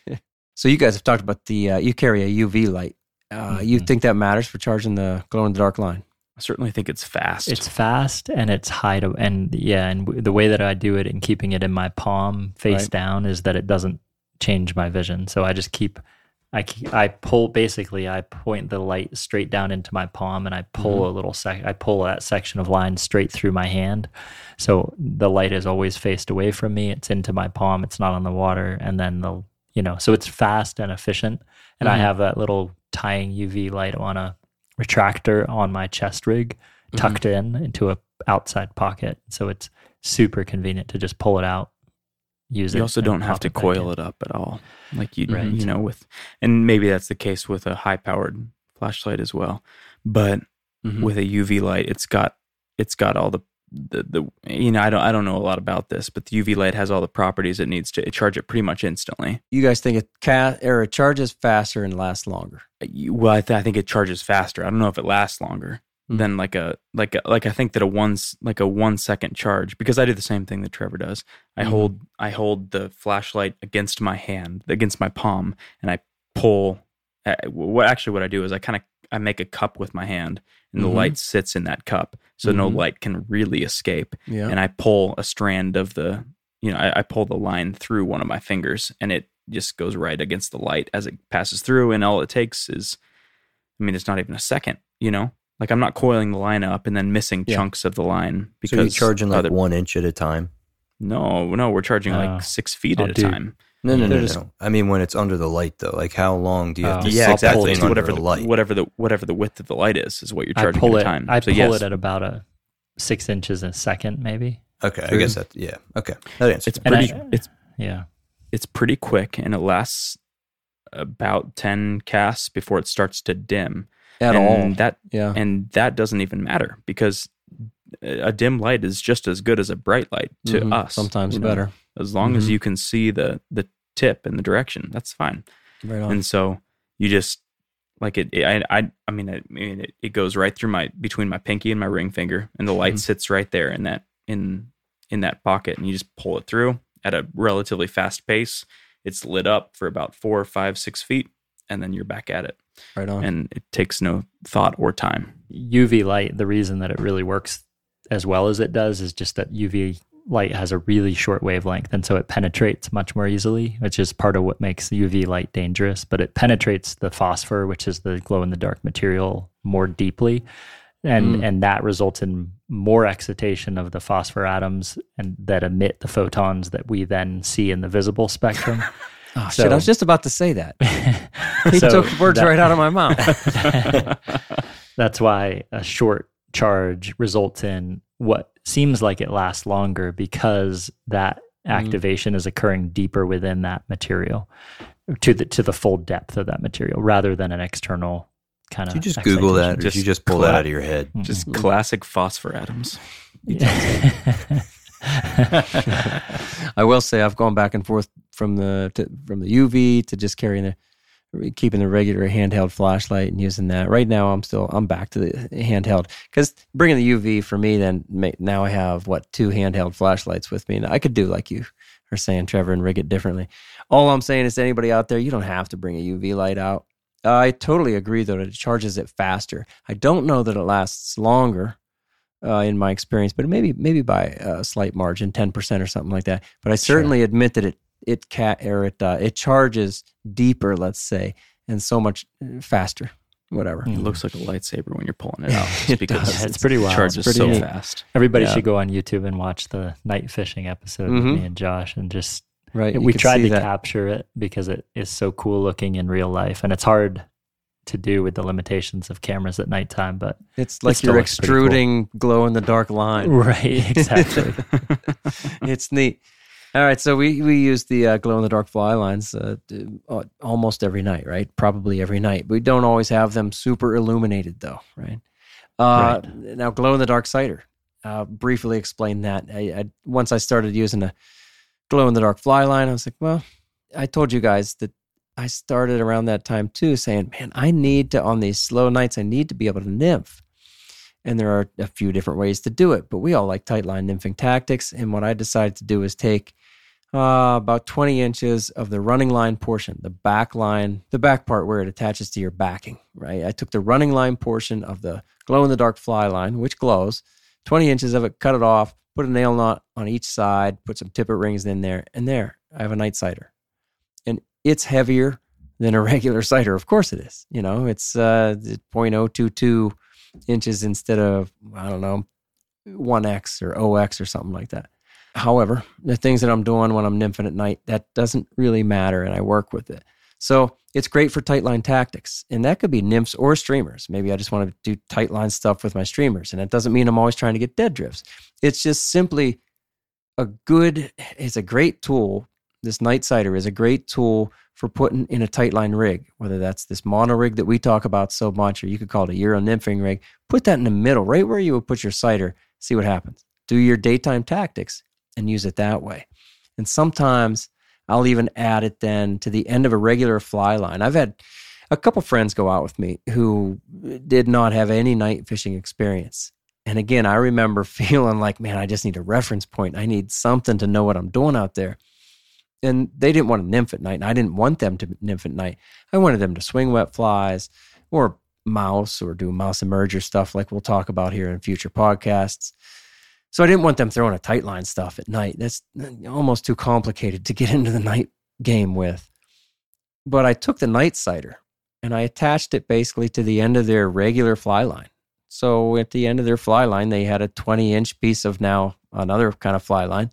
Speaker 1: So you guys have talked about the uh, you carry a UV light. Uh, You
Speaker 4: Mhm.
Speaker 1: think that matters for charging the glow in the dark line?
Speaker 5: I certainly think it's fast.
Speaker 4: It's fast and it's high to, and yeah, and w- the way that I do it and keeping it in my palm face
Speaker 1: Right.
Speaker 4: down is that it doesn't change my vision. So I just keep, I I pull basically I point the light straight down into my palm and I pull
Speaker 1: Mm-hmm.
Speaker 4: a little sec, I pull that section of line straight through my hand. So the light is always faced away from me. It's into my palm. It's not on the water, and then the you know, so it's fast and efficient. And I
Speaker 1: Mhm.
Speaker 4: have that little tying UV light on a retractor on my chest rig
Speaker 1: Mm-hmm.
Speaker 4: tucked in into a outside pocket. So it's super convenient to just pull it out, use it.
Speaker 5: you also don't have to coil
Speaker 4: in.
Speaker 5: it up at all like you
Speaker 4: Right.
Speaker 5: you know with and maybe that's the case with a high powered flashlight as well but
Speaker 1: Mhm.
Speaker 5: with a uv light it's got it's got all the the, the you know i don't i don't know a lot about this but the uv light has all the properties it needs to charge it pretty much instantly
Speaker 1: You guys think it ca- or it charges faster and lasts longer?
Speaker 5: Well I, th- I think it charges faster i don't know if it lasts longer
Speaker 1: Hmm.
Speaker 5: than like a like a, like i think that a one like a one second charge because i do the same thing that trevor does i
Speaker 1: Mhm.
Speaker 5: hold i hold the flashlight against my hand against my palm and i pull uh, what actually what i do is i kind of i make a cup with my hand and the
Speaker 1: Mhm.
Speaker 5: light sits in that cup so no
Speaker 1: Mhm.
Speaker 5: light can really escape
Speaker 1: Yeah.
Speaker 5: and i pull a strand of the you know I, I pull the line through one of my fingers and it just goes right against the light as it passes through and all it takes is i mean it's not even a second you know like i'm not coiling the line up and then missing
Speaker 1: Yeah.
Speaker 5: chunks of the line because
Speaker 3: So you're charging like
Speaker 5: other-
Speaker 3: one inch at a time?
Speaker 5: no no we're charging
Speaker 4: Oh.
Speaker 5: like six feet
Speaker 4: Oh,
Speaker 5: at a time
Speaker 3: No, no, no,
Speaker 1: They're
Speaker 3: no. I mean, when it's under the light, though, like how long do you have
Speaker 4: Oh.
Speaker 3: to
Speaker 5: yeah
Speaker 3: stop
Speaker 5: exactly
Speaker 3: holding
Speaker 5: It's
Speaker 3: under
Speaker 5: whatever
Speaker 3: the
Speaker 5: the,
Speaker 3: light?
Speaker 5: whatever the whatever the width of the light is is what you're
Speaker 4: I
Speaker 5: charging
Speaker 4: pull
Speaker 5: at
Speaker 4: it.
Speaker 5: a time
Speaker 4: I
Speaker 5: so
Speaker 4: pull
Speaker 5: yes
Speaker 4: it at about a six inches a second, maybe.
Speaker 3: Okay, I guess that. Yeah. Okay, that answers.
Speaker 5: it's
Speaker 3: it.
Speaker 5: Pretty
Speaker 4: I-
Speaker 5: it's
Speaker 4: Yeah.
Speaker 5: it's pretty quick and it lasts about 10 casts before it starts to dim
Speaker 1: At
Speaker 5: and
Speaker 1: all.
Speaker 5: that
Speaker 1: yeah.
Speaker 5: and that doesn't even matter because a dim light is just as good as a bright light to
Speaker 1: Mhm.
Speaker 5: us
Speaker 1: Sometimes
Speaker 5: you know?
Speaker 1: better.
Speaker 5: as long as
Speaker 1: Mhm.
Speaker 5: you can see the the tip and the direction that's fine
Speaker 1: Right on.
Speaker 5: and so you just like it, it- I, I i mean it, I mean, it, it goes right through my between my pinky and my ring finger and the light
Speaker 1: Mhm.
Speaker 5: sits right there in that in in that pocket and you just pull it through at a relatively fast pace it's lit up for about four five six feet and then you're back at it
Speaker 1: right on.
Speaker 5: and it takes no thought or time
Speaker 4: UV light, the reason that it really works as well as it does is just that UV light has a really short wavelength and so it penetrates much more easily which is part of what makes uv light dangerous but it penetrates the phosphor which is the glow in the dark material more deeply and
Speaker 1: Mm.
Speaker 4: and that results in more excitation of the phosphor atoms and that emit the photons that we then see in the visible spectrum
Speaker 1: Oh,
Speaker 4: So-
Speaker 1: shit. I was just about to say that. He
Speaker 4: So
Speaker 1: took words
Speaker 4: that-
Speaker 1: right out of my mouth.
Speaker 4: That's why a short charge results in what seems like it lasts longer because that
Speaker 1: Mm.
Speaker 4: activation is occurring deeper within that material to the to the full depth of that material rather than an external kind of
Speaker 3: you just Google that, or did
Speaker 5: Just
Speaker 3: you just pull that out of your head?
Speaker 5: Just classic phosphor atoms.
Speaker 1: I will say I've gone back and forth from the to, from the UV to just carrying the keeping the regular handheld flashlight and using that. Right now, I'm still I'm back to the handheld because bringing the UV for me. Then now I have what two handheld flashlights with me, and I could do like you are saying, Trevor, and rig it differently. All I'm saying is, to anybody out there, you don't have to bring a UV light out. I totally agree, though, that it charges it faster. I don't know that it lasts longer uh, in my experience, but maybe maybe by a slight margin, ten percent or something like that. But I certainly admit that it it cat or it uh, it charges deeper, let's say, and so much uh, faster. Whatever.
Speaker 5: It looks like a lightsaber when you're pulling it out.
Speaker 1: It
Speaker 5: because
Speaker 1: does.
Speaker 4: It's pretty wild.
Speaker 5: It charges
Speaker 1: Pretty
Speaker 5: so
Speaker 1: neat.
Speaker 5: fast.
Speaker 4: Everybody
Speaker 1: Yeah.
Speaker 4: should go on YouTube and watch the night fishing episode
Speaker 1: Mhm.
Speaker 4: with me and Josh and just
Speaker 1: Right.
Speaker 4: we tried to
Speaker 1: that.
Speaker 4: capture it because it is so cool looking in real life and it's hard to do with the limitations of cameras at nighttime but
Speaker 1: It's like
Speaker 4: still
Speaker 1: you're
Speaker 4: pretty cool.
Speaker 1: extruding glow in the dark line.
Speaker 4: right exactly
Speaker 1: it's neat. All right, so we we use the uh, glow in the dark fly lines uh, uh, almost every night, right? Probably every night. We don't always have them super illuminated, though, right? Uh, Now, glow in the dark sighter. Uh, briefly explain that. I, I, once I started using a glow in the dark fly line, I was like, well, I told you guys that I started around that time too, saying, man, I need to on these slow nights, I need to be able to nymph. And there are a few different ways to do it, but we all like tight line nymphing tactics. And what I decided to do is take uh, about 20 inches of the running line portion, the back line, the back part where it attaches to your backing, right? I took the running line portion of the glow in the dark fly line, which glows, 20 inches of it, cut it off, put a nail knot on each side, put some tippet rings in there, and there, I have a night sighter. It's heavier than a regular sighter. Of course it is. You know, it's uh, 0.022 inches instead of, I don't know, 1x or 0X or something like that. However, the things that I'm doing when I'm nymphing at night, that doesn't really matter, and I work with it. So it's great for tight line tactics, and that could be nymphs or streamers. Maybe I just want to do tight line stuff with my streamers, and it doesn't mean I'm always trying to get dead drifts. It's just simply a good, it's a great tool. This night sighter is a great tool for putting in a tight line rig, whether that's this mono rig that we talk about so much, or you could call it a Euro nymphing rig. Put that in the middle, right where you would put your sighter, see what happens. Do your daytime tactics and use it that way. And sometimes I'll even add it then to the end of a regular fly line. I've had a couple friends go out with me who did not have any night fishing experience. And again, I remember feeling like, man, I just need a reference point. I need something to know what I'm doing out there. And they didn't want to nymph at night, and I didn't want them to nymph at night. I wanted them to swing wet flies or mouse or do mouse emerger stuff like we'll talk about here in future podcasts. So I didn't want them throwing a tight line stuff at night. That's almost too complicated to get into the night game with. But I took the night sighter and I attached it basically to the end of their regular fly line. So at the end of their fly line, they had a 20 inch piece of now another kind of fly line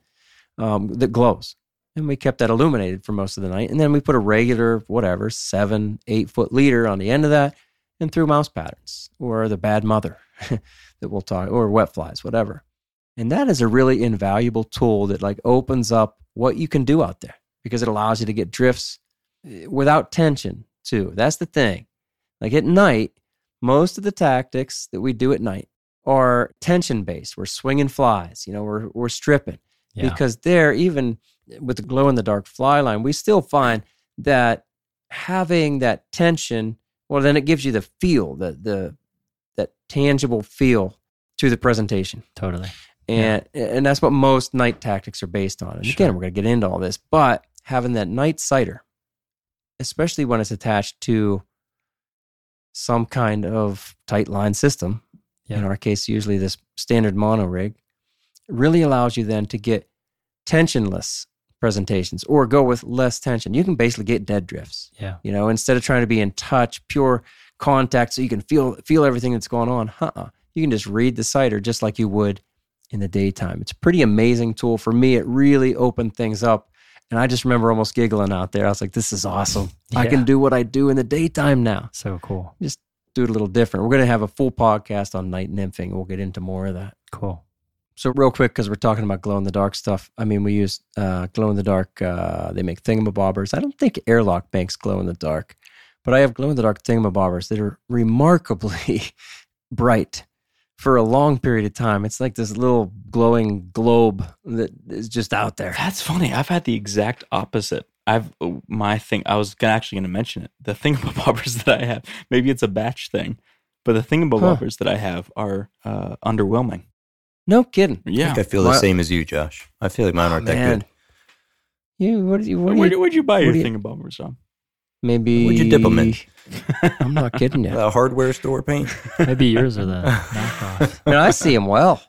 Speaker 1: um, that glows. And we kept that illuminated for most of the night. And then we put a regular, whatever, seven, eight foot leader on the end of that and threw mouse patterns or the bad mother that we'll talk, or wet flies, whatever. And that is a really invaluable tool that like opens up what you can do out there because it allows you to get drifts eh, without tension too. That's the thing. Like at night, most of the tactics that we do at night are tension based. We're swinging flies, you know, we're, we're stripping
Speaker 4: Yeah.
Speaker 1: because there, even with the glow in the dark fly line, we still find that having that tension, well, then it gives you the feel, the, the, that tangible feel to the presentation
Speaker 4: totally.
Speaker 1: and and that's what most night tactics are based on. And
Speaker 4: Sure.
Speaker 1: again, we're going to get into all this, but having that night sighter, especially when it's attached to some kind of tight line system, in our case, usually this standard mono rig, really allows you then to get tensionless presentations or go with less tension. You can basically get dead drifts.
Speaker 4: Yeah.
Speaker 1: You know, instead of trying to be in touch, pure contact, so you can feel feel everything that's going on. Uh-uh. You can just read the sighter just like you would in the daytime. It's a pretty amazing tool. For me, it really opened things up. And I just remember almost giggling out there. I was like, this is awesome. I can do what I do in the daytime now.
Speaker 4: So cool.
Speaker 1: Just do it a little different. We're going to have a full podcast on night nymphing. We'll get into more of that.
Speaker 4: Cool.
Speaker 1: So real quick, because we're talking about glow in the dark stuff. I mean, we use uh, glow in the dark. Uh, they make thingamabobbers. I don't think Airlock makes glow in the dark, but I have glow in the dark thingamabobbers that are remarkably bright for a long period of time. It's like this little glowing globe that is just out there.
Speaker 5: That's funny. I've had the exact opposite. I've my thing. I was gonna, actually going to mention it. The thingamabobbers that I have. Maybe it's a batch thing, but the thingamabobbers that I have are uh, underwhelming.
Speaker 1: No kidding.
Speaker 3: Yeah, I
Speaker 5: Yeah.
Speaker 3: think I feel
Speaker 1: Why-
Speaker 3: the same as you, Josh. I feel like mine aren't that
Speaker 1: Man.
Speaker 3: good.
Speaker 1: You what? do you- What?
Speaker 5: Where'd
Speaker 1: you,
Speaker 5: you, where'd you buy
Speaker 1: what
Speaker 5: your
Speaker 1: do you-
Speaker 5: thingamabobbers from?
Speaker 1: maybe.
Speaker 3: What'd you dip 'em in?
Speaker 1: I'm not kidding you.
Speaker 3: A hardware store paint.
Speaker 4: Maybe yours are the knockoff.
Speaker 1: I I see them well.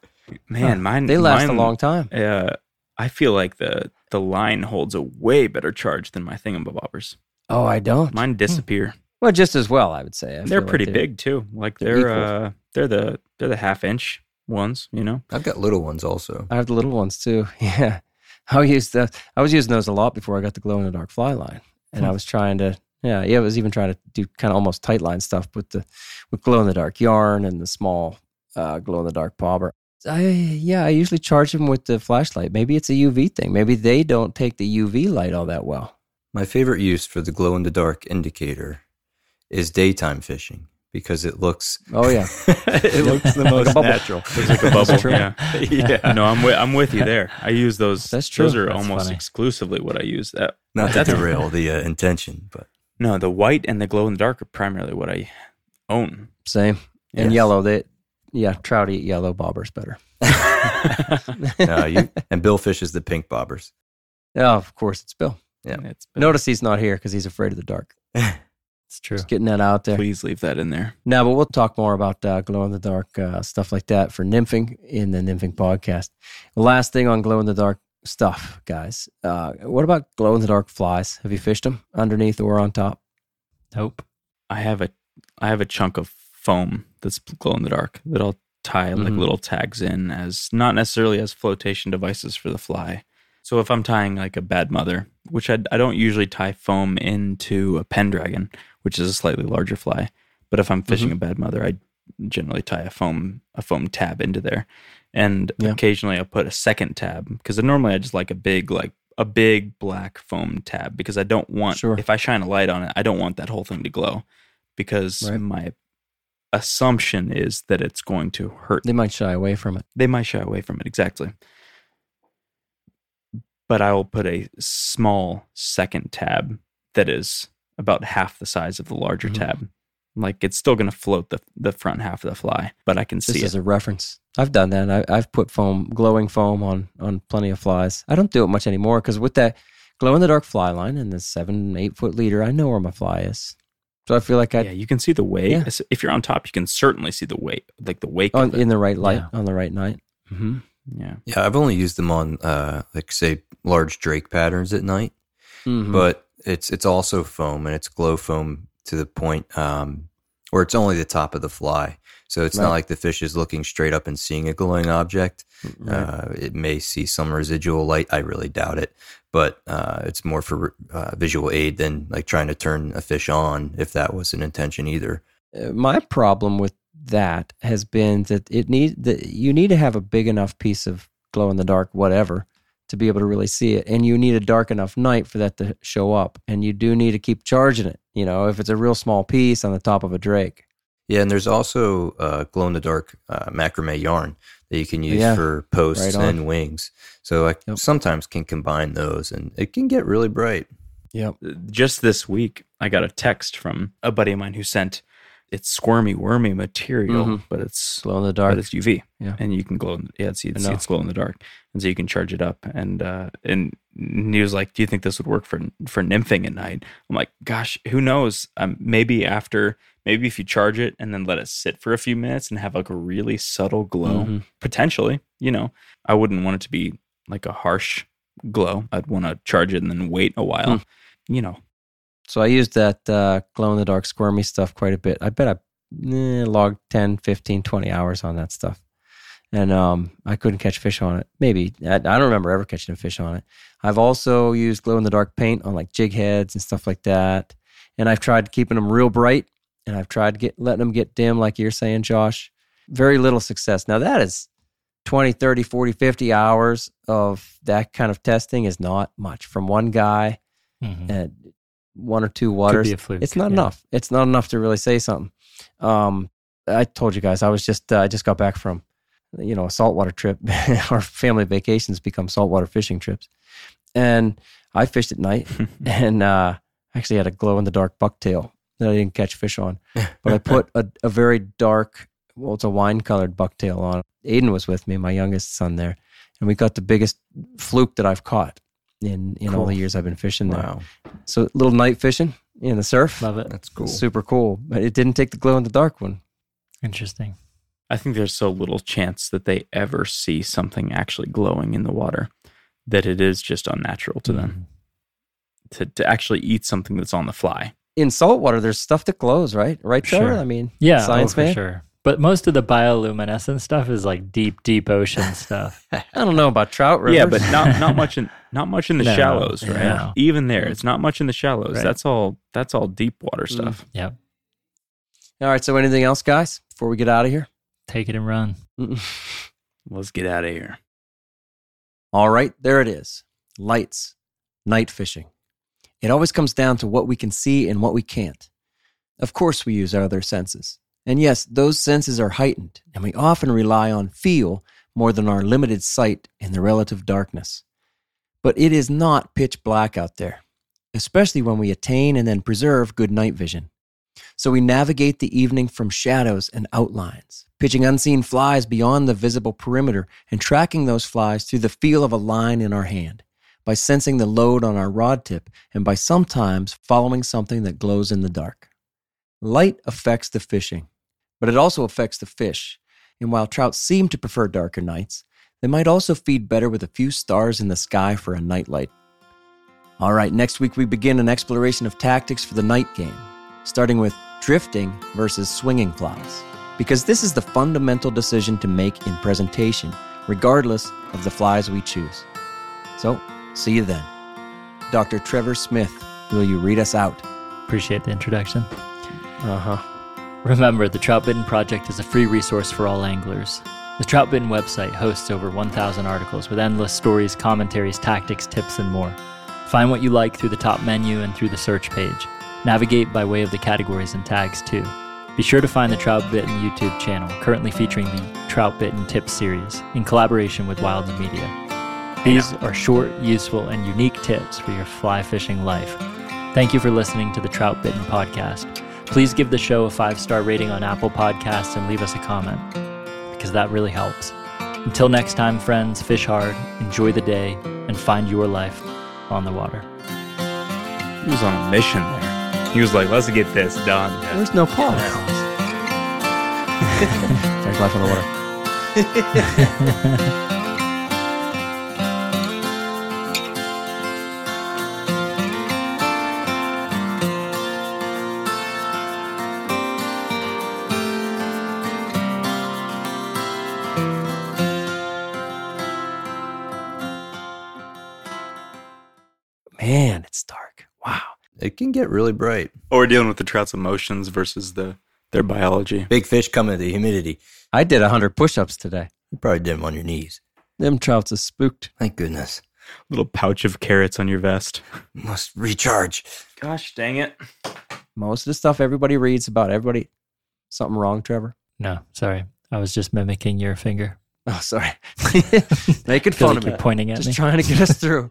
Speaker 5: Man, mine
Speaker 1: They last
Speaker 5: mine,
Speaker 1: a long time.
Speaker 5: Uh, I feel like the the line holds a way better charge than my thingamabobbers.
Speaker 1: Oh, I don't.
Speaker 5: Mine disappear.
Speaker 1: Well, just as well, I would say. I
Speaker 5: they're
Speaker 1: feel like
Speaker 5: pretty big too. Like
Speaker 1: they're
Speaker 5: they're uh they're the they're the half inch ones. You know.
Speaker 3: I've got little ones also.
Speaker 1: I have the little ones too. Yeah, I used the. I was using those a lot before I got the glow in the dark fly line, and I was trying to. Yeah, yeah, I was even trying to do kind of almost tight line stuff with the with glow in the dark yarn and the small uh, glow in the dark bobber. I yeah, I usually charge them with the flashlight. Maybe it's a UV thing. Maybe they don't take the UV light all that well.
Speaker 3: My favorite use for the glow in the dark indicator is daytime fishing because it looks
Speaker 1: Oh yeah,
Speaker 3: it looks the most
Speaker 1: bubble.
Speaker 3: natural.
Speaker 5: Looks like a bubble. yeah.
Speaker 3: yeah.
Speaker 5: No, I'm with I'm with you there. I use those.
Speaker 1: That's true.
Speaker 5: Those are
Speaker 4: That's
Speaker 5: almost
Speaker 4: funny.
Speaker 5: exclusively what I use. That
Speaker 3: Not to derail the uh, intention, but
Speaker 5: no, the white and the glow in the dark are primarily what I own.
Speaker 1: same. And
Speaker 3: Yes.
Speaker 1: yellow, they yeah, trout eat yellow bobbers better.
Speaker 3: no, you and Bill fishes the pink bobbers.
Speaker 1: Oh, of course, it's Bill.
Speaker 3: Yeah.
Speaker 5: It's,
Speaker 1: Notice he's not here because he's afraid of the dark.
Speaker 4: It's true.
Speaker 1: Just getting that out there.
Speaker 5: please leave that in there.
Speaker 1: No, but we'll talk more about uh, glow in the dark uh, stuff like that for nymphing in the nymphing podcast. The last thing on glow in the dark stuff, guys. Uh, what about glow in the dark flies? Have you fished them underneath or on top?
Speaker 4: Nope.
Speaker 5: I have a I have a chunk of foam that's glow in the dark that I'll tie like
Speaker 1: Mhm.
Speaker 5: little tags in as not necessarily as flotation devices for the fly. So if I'm tying like a bad mother, which I, I don't usually tie foam into a pendragon, which is a slightly larger fly, but if I'm mm-hmm. fishing a bad mother, I generally tie a foam a foam tab into there, and
Speaker 1: Yeah.
Speaker 5: occasionally I'll put a second tab because normally I just like a big like a big black foam tab because I don't want
Speaker 1: Sure.
Speaker 5: if I shine a light on it, I don't want that whole thing to glow because
Speaker 1: Right.
Speaker 5: my assumption is that it's going to hurt.
Speaker 1: They might shy away from it.
Speaker 5: They might shy away from it exactly. But I will put a small second tab that is about half the size of the larger
Speaker 1: Mhm.
Speaker 5: tab. Like it's still going to float the the front half of the fly, but I can
Speaker 1: Just
Speaker 5: see
Speaker 1: as
Speaker 5: it.
Speaker 1: a reference. I've done that. I, I've put foam, glowing foam on on plenty of flies. I don't do it much anymore because with that glow in the dark fly line and the seven, eight foot leader, I know where my fly is. So I feel like I
Speaker 5: yeah, you can see the wake.
Speaker 1: Yeah.
Speaker 5: If you're on top, you can certainly see the wake, like the wake.
Speaker 1: on, in the right light
Speaker 4: Yeah.
Speaker 1: on the right night. Mm-hmm.
Speaker 5: Yeah,
Speaker 3: Yeah, I've only used them on uh like say large drake patterns at night,
Speaker 1: Mm-hmm.
Speaker 3: but it's it's also foam and it's glow foam to the point um where it's only the top of the fly. So it's
Speaker 1: Right.
Speaker 3: not like the fish is looking straight up and seeing a glowing object.
Speaker 1: Right.
Speaker 3: Uh, it may see some residual light. I really doubt it, but uh, it's more for uh, visual aid than like trying to turn a fish on if that was an intention either.
Speaker 1: Uh, my problem with that has been that it need that you need to have a big enough piece of glow in the dark whatever to be able to really see it and you need a dark enough night for that to show up and you do need to keep charging it you know if it's a real small piece on the top of a drake
Speaker 3: Yeah, and there's also uh, glow in the dark uh, macrame yarn that you can use
Speaker 1: Yeah,
Speaker 3: for posts
Speaker 1: right
Speaker 3: and wings. So I
Speaker 1: Yep.
Speaker 3: sometimes can combine those, and it can get really bright.
Speaker 1: yeah
Speaker 5: just this week, I got a text from a buddy of mine who sent it's squirmy, wormy material,
Speaker 1: Mhm.
Speaker 5: but it's
Speaker 1: Glow in the dark.
Speaker 5: it's UV.
Speaker 1: Yeah.
Speaker 5: and you can glow. In, yeah, it's, it's, it's glow in the dark, and so you can charge it up. And uh, and he was like, "Do you think this would work for for nymphing at night?" I'm like, "Gosh, who knows? Um, maybe after." Maybe if you charge it and then let it sit for a few minutes and have like a really subtle glow,
Speaker 1: Mhm.
Speaker 5: potentially, you know, I wouldn't want it to be like a harsh glow. I'd want to charge it and then wait a while, you know.
Speaker 1: So I used that uh, glow in the dark squirmy stuff quite a bit. I bet I eh, logged 10, 15, 20 hours on that stuff. And um, I couldn't catch fish on it. Maybe. I, I don't remember ever catching a fish on it. I've also used glow in the dark paint on like jig heads and stuff like that. And I've tried keeping them real bright and I've tried get, letting them get dim, like you're saying, Josh. Very little success. Now, that is 20, 30, 40, 50 hours of that kind of testing is not much from one guy
Speaker 4: Mhm.
Speaker 1: and one or two waters.
Speaker 4: be a fluke.
Speaker 1: It's not
Speaker 4: yeah.
Speaker 1: enough. It's not enough to really say something. Um, I told you guys I was just uh, I just got back from you know a saltwater trip. Our family vacations become saltwater fishing trips, and I fished at night and uh, actually had a glow in the dark bucktail that I didn't catch fish on, but I put a, a very dark well it's a wine colored bucktail on. Aiden was with me, my youngest son there, and we got the biggest fluke that I've caught in in all the years I've been fishing there.
Speaker 3: Wow,
Speaker 1: So little night fishing in the surf.
Speaker 4: Love it.
Speaker 3: that's cool.
Speaker 1: Super cool. But it didn't take the glow in the dark one.
Speaker 4: Interesting.
Speaker 5: I think there's so little chance that they ever see something actually glowing in the water that it is just unnatural to them mm-hmm. to, to actually eat something that's on the fly.
Speaker 1: In saltwater, there's stuff that glows, right? Right, Trevor?
Speaker 4: Sure.
Speaker 1: I mean,
Speaker 4: Yeah,
Speaker 1: science
Speaker 4: oh, for
Speaker 1: man.
Speaker 4: sure. But most of the bioluminescent stuff is like deep, deep ocean stuff.
Speaker 1: I don't know about trout rivers.
Speaker 5: Yeah, but not not much in not much in the
Speaker 4: No,
Speaker 5: shallows, right?
Speaker 4: no.
Speaker 5: Even there, it's not much in the shallows.
Speaker 4: Right.
Speaker 5: That's all that's all deep water
Speaker 1: Mm.
Speaker 5: stuff.
Speaker 4: Yep.
Speaker 1: all right. So anything else, guys, before we get out of here?
Speaker 4: Take it and run.
Speaker 5: Let's get out of here.
Speaker 1: All right, there it is. Lights, night fishing. It always comes down to what we can see and what we can't. Of course, we use our other senses. And yes, those senses are heightened, and we often rely on feel more than our limited sight in the relative darkness. But it is not pitch black out there, especially when we attain and then preserve good night vision. So we navigate the evening from shadows and outlines, pitching unseen flies beyond the visible perimeter and tracking those flies through the feel of a line in our hand, by sensing the load on our rod tip, and by sometimes following something that glows in the dark. Light affects the fishing, but it also affects the fish. And while trout seem to prefer darker nights, they might also feed better with a few stars in the sky for a nightlight. All right, next week we begin an exploration of tactics for the night game, starting with drifting versus swinging flies. Because this is the fundamental decision to make in presentation, regardless of the flies we choose. So, see you then. Dr. Trevor Smith, will you read us out?
Speaker 4: Appreciate the introduction.
Speaker 1: Uh huh.
Speaker 4: Remember, the Troutbitten Project is a free resource for all anglers. The Troutbitten website hosts over 1,000 articles with endless stories, commentaries, tactics, tips, and more. Find what you like through the top menu and through the search page. Navigate by way of the categories and tags, too. Be sure to find the Troutbitten YouTube channel, currently featuring the Troutbitten Tips series, in collaboration with Wilds Media. These are short, useful, and unique tips for your fly fishing life. Thank you for listening to the Troutbitten podcast. Please give the show a five star rating on Apple Podcasts and leave us a comment because that really helps. Until next time, friends, fish hard, enjoy the day, and find your life on the water.
Speaker 5: He was on a mission there. He was like, "Let's get this done."
Speaker 1: There's no pause. There's life on the water.
Speaker 3: It can get really bright.
Speaker 5: Or we're dealing with the trout's emotions versus the their biology.
Speaker 3: Big fish coming to the humidity.
Speaker 1: I did 100 push ups today.
Speaker 3: You probably did them on your knees.
Speaker 1: Them trouts is spooked.
Speaker 3: Thank goodness.
Speaker 5: Little pouch of carrots on your vest.
Speaker 3: Must recharge.
Speaker 5: Gosh dang it!
Speaker 1: Most of the stuff everybody reads about everybody. Something wrong, Trevor?
Speaker 4: No, sorry. I was just mimicking your finger.
Speaker 1: Oh, sorry. Making
Speaker 4: Feel
Speaker 1: fun
Speaker 4: like
Speaker 1: of me.
Speaker 4: pointing at
Speaker 1: Just
Speaker 4: me.
Speaker 1: trying to get us through.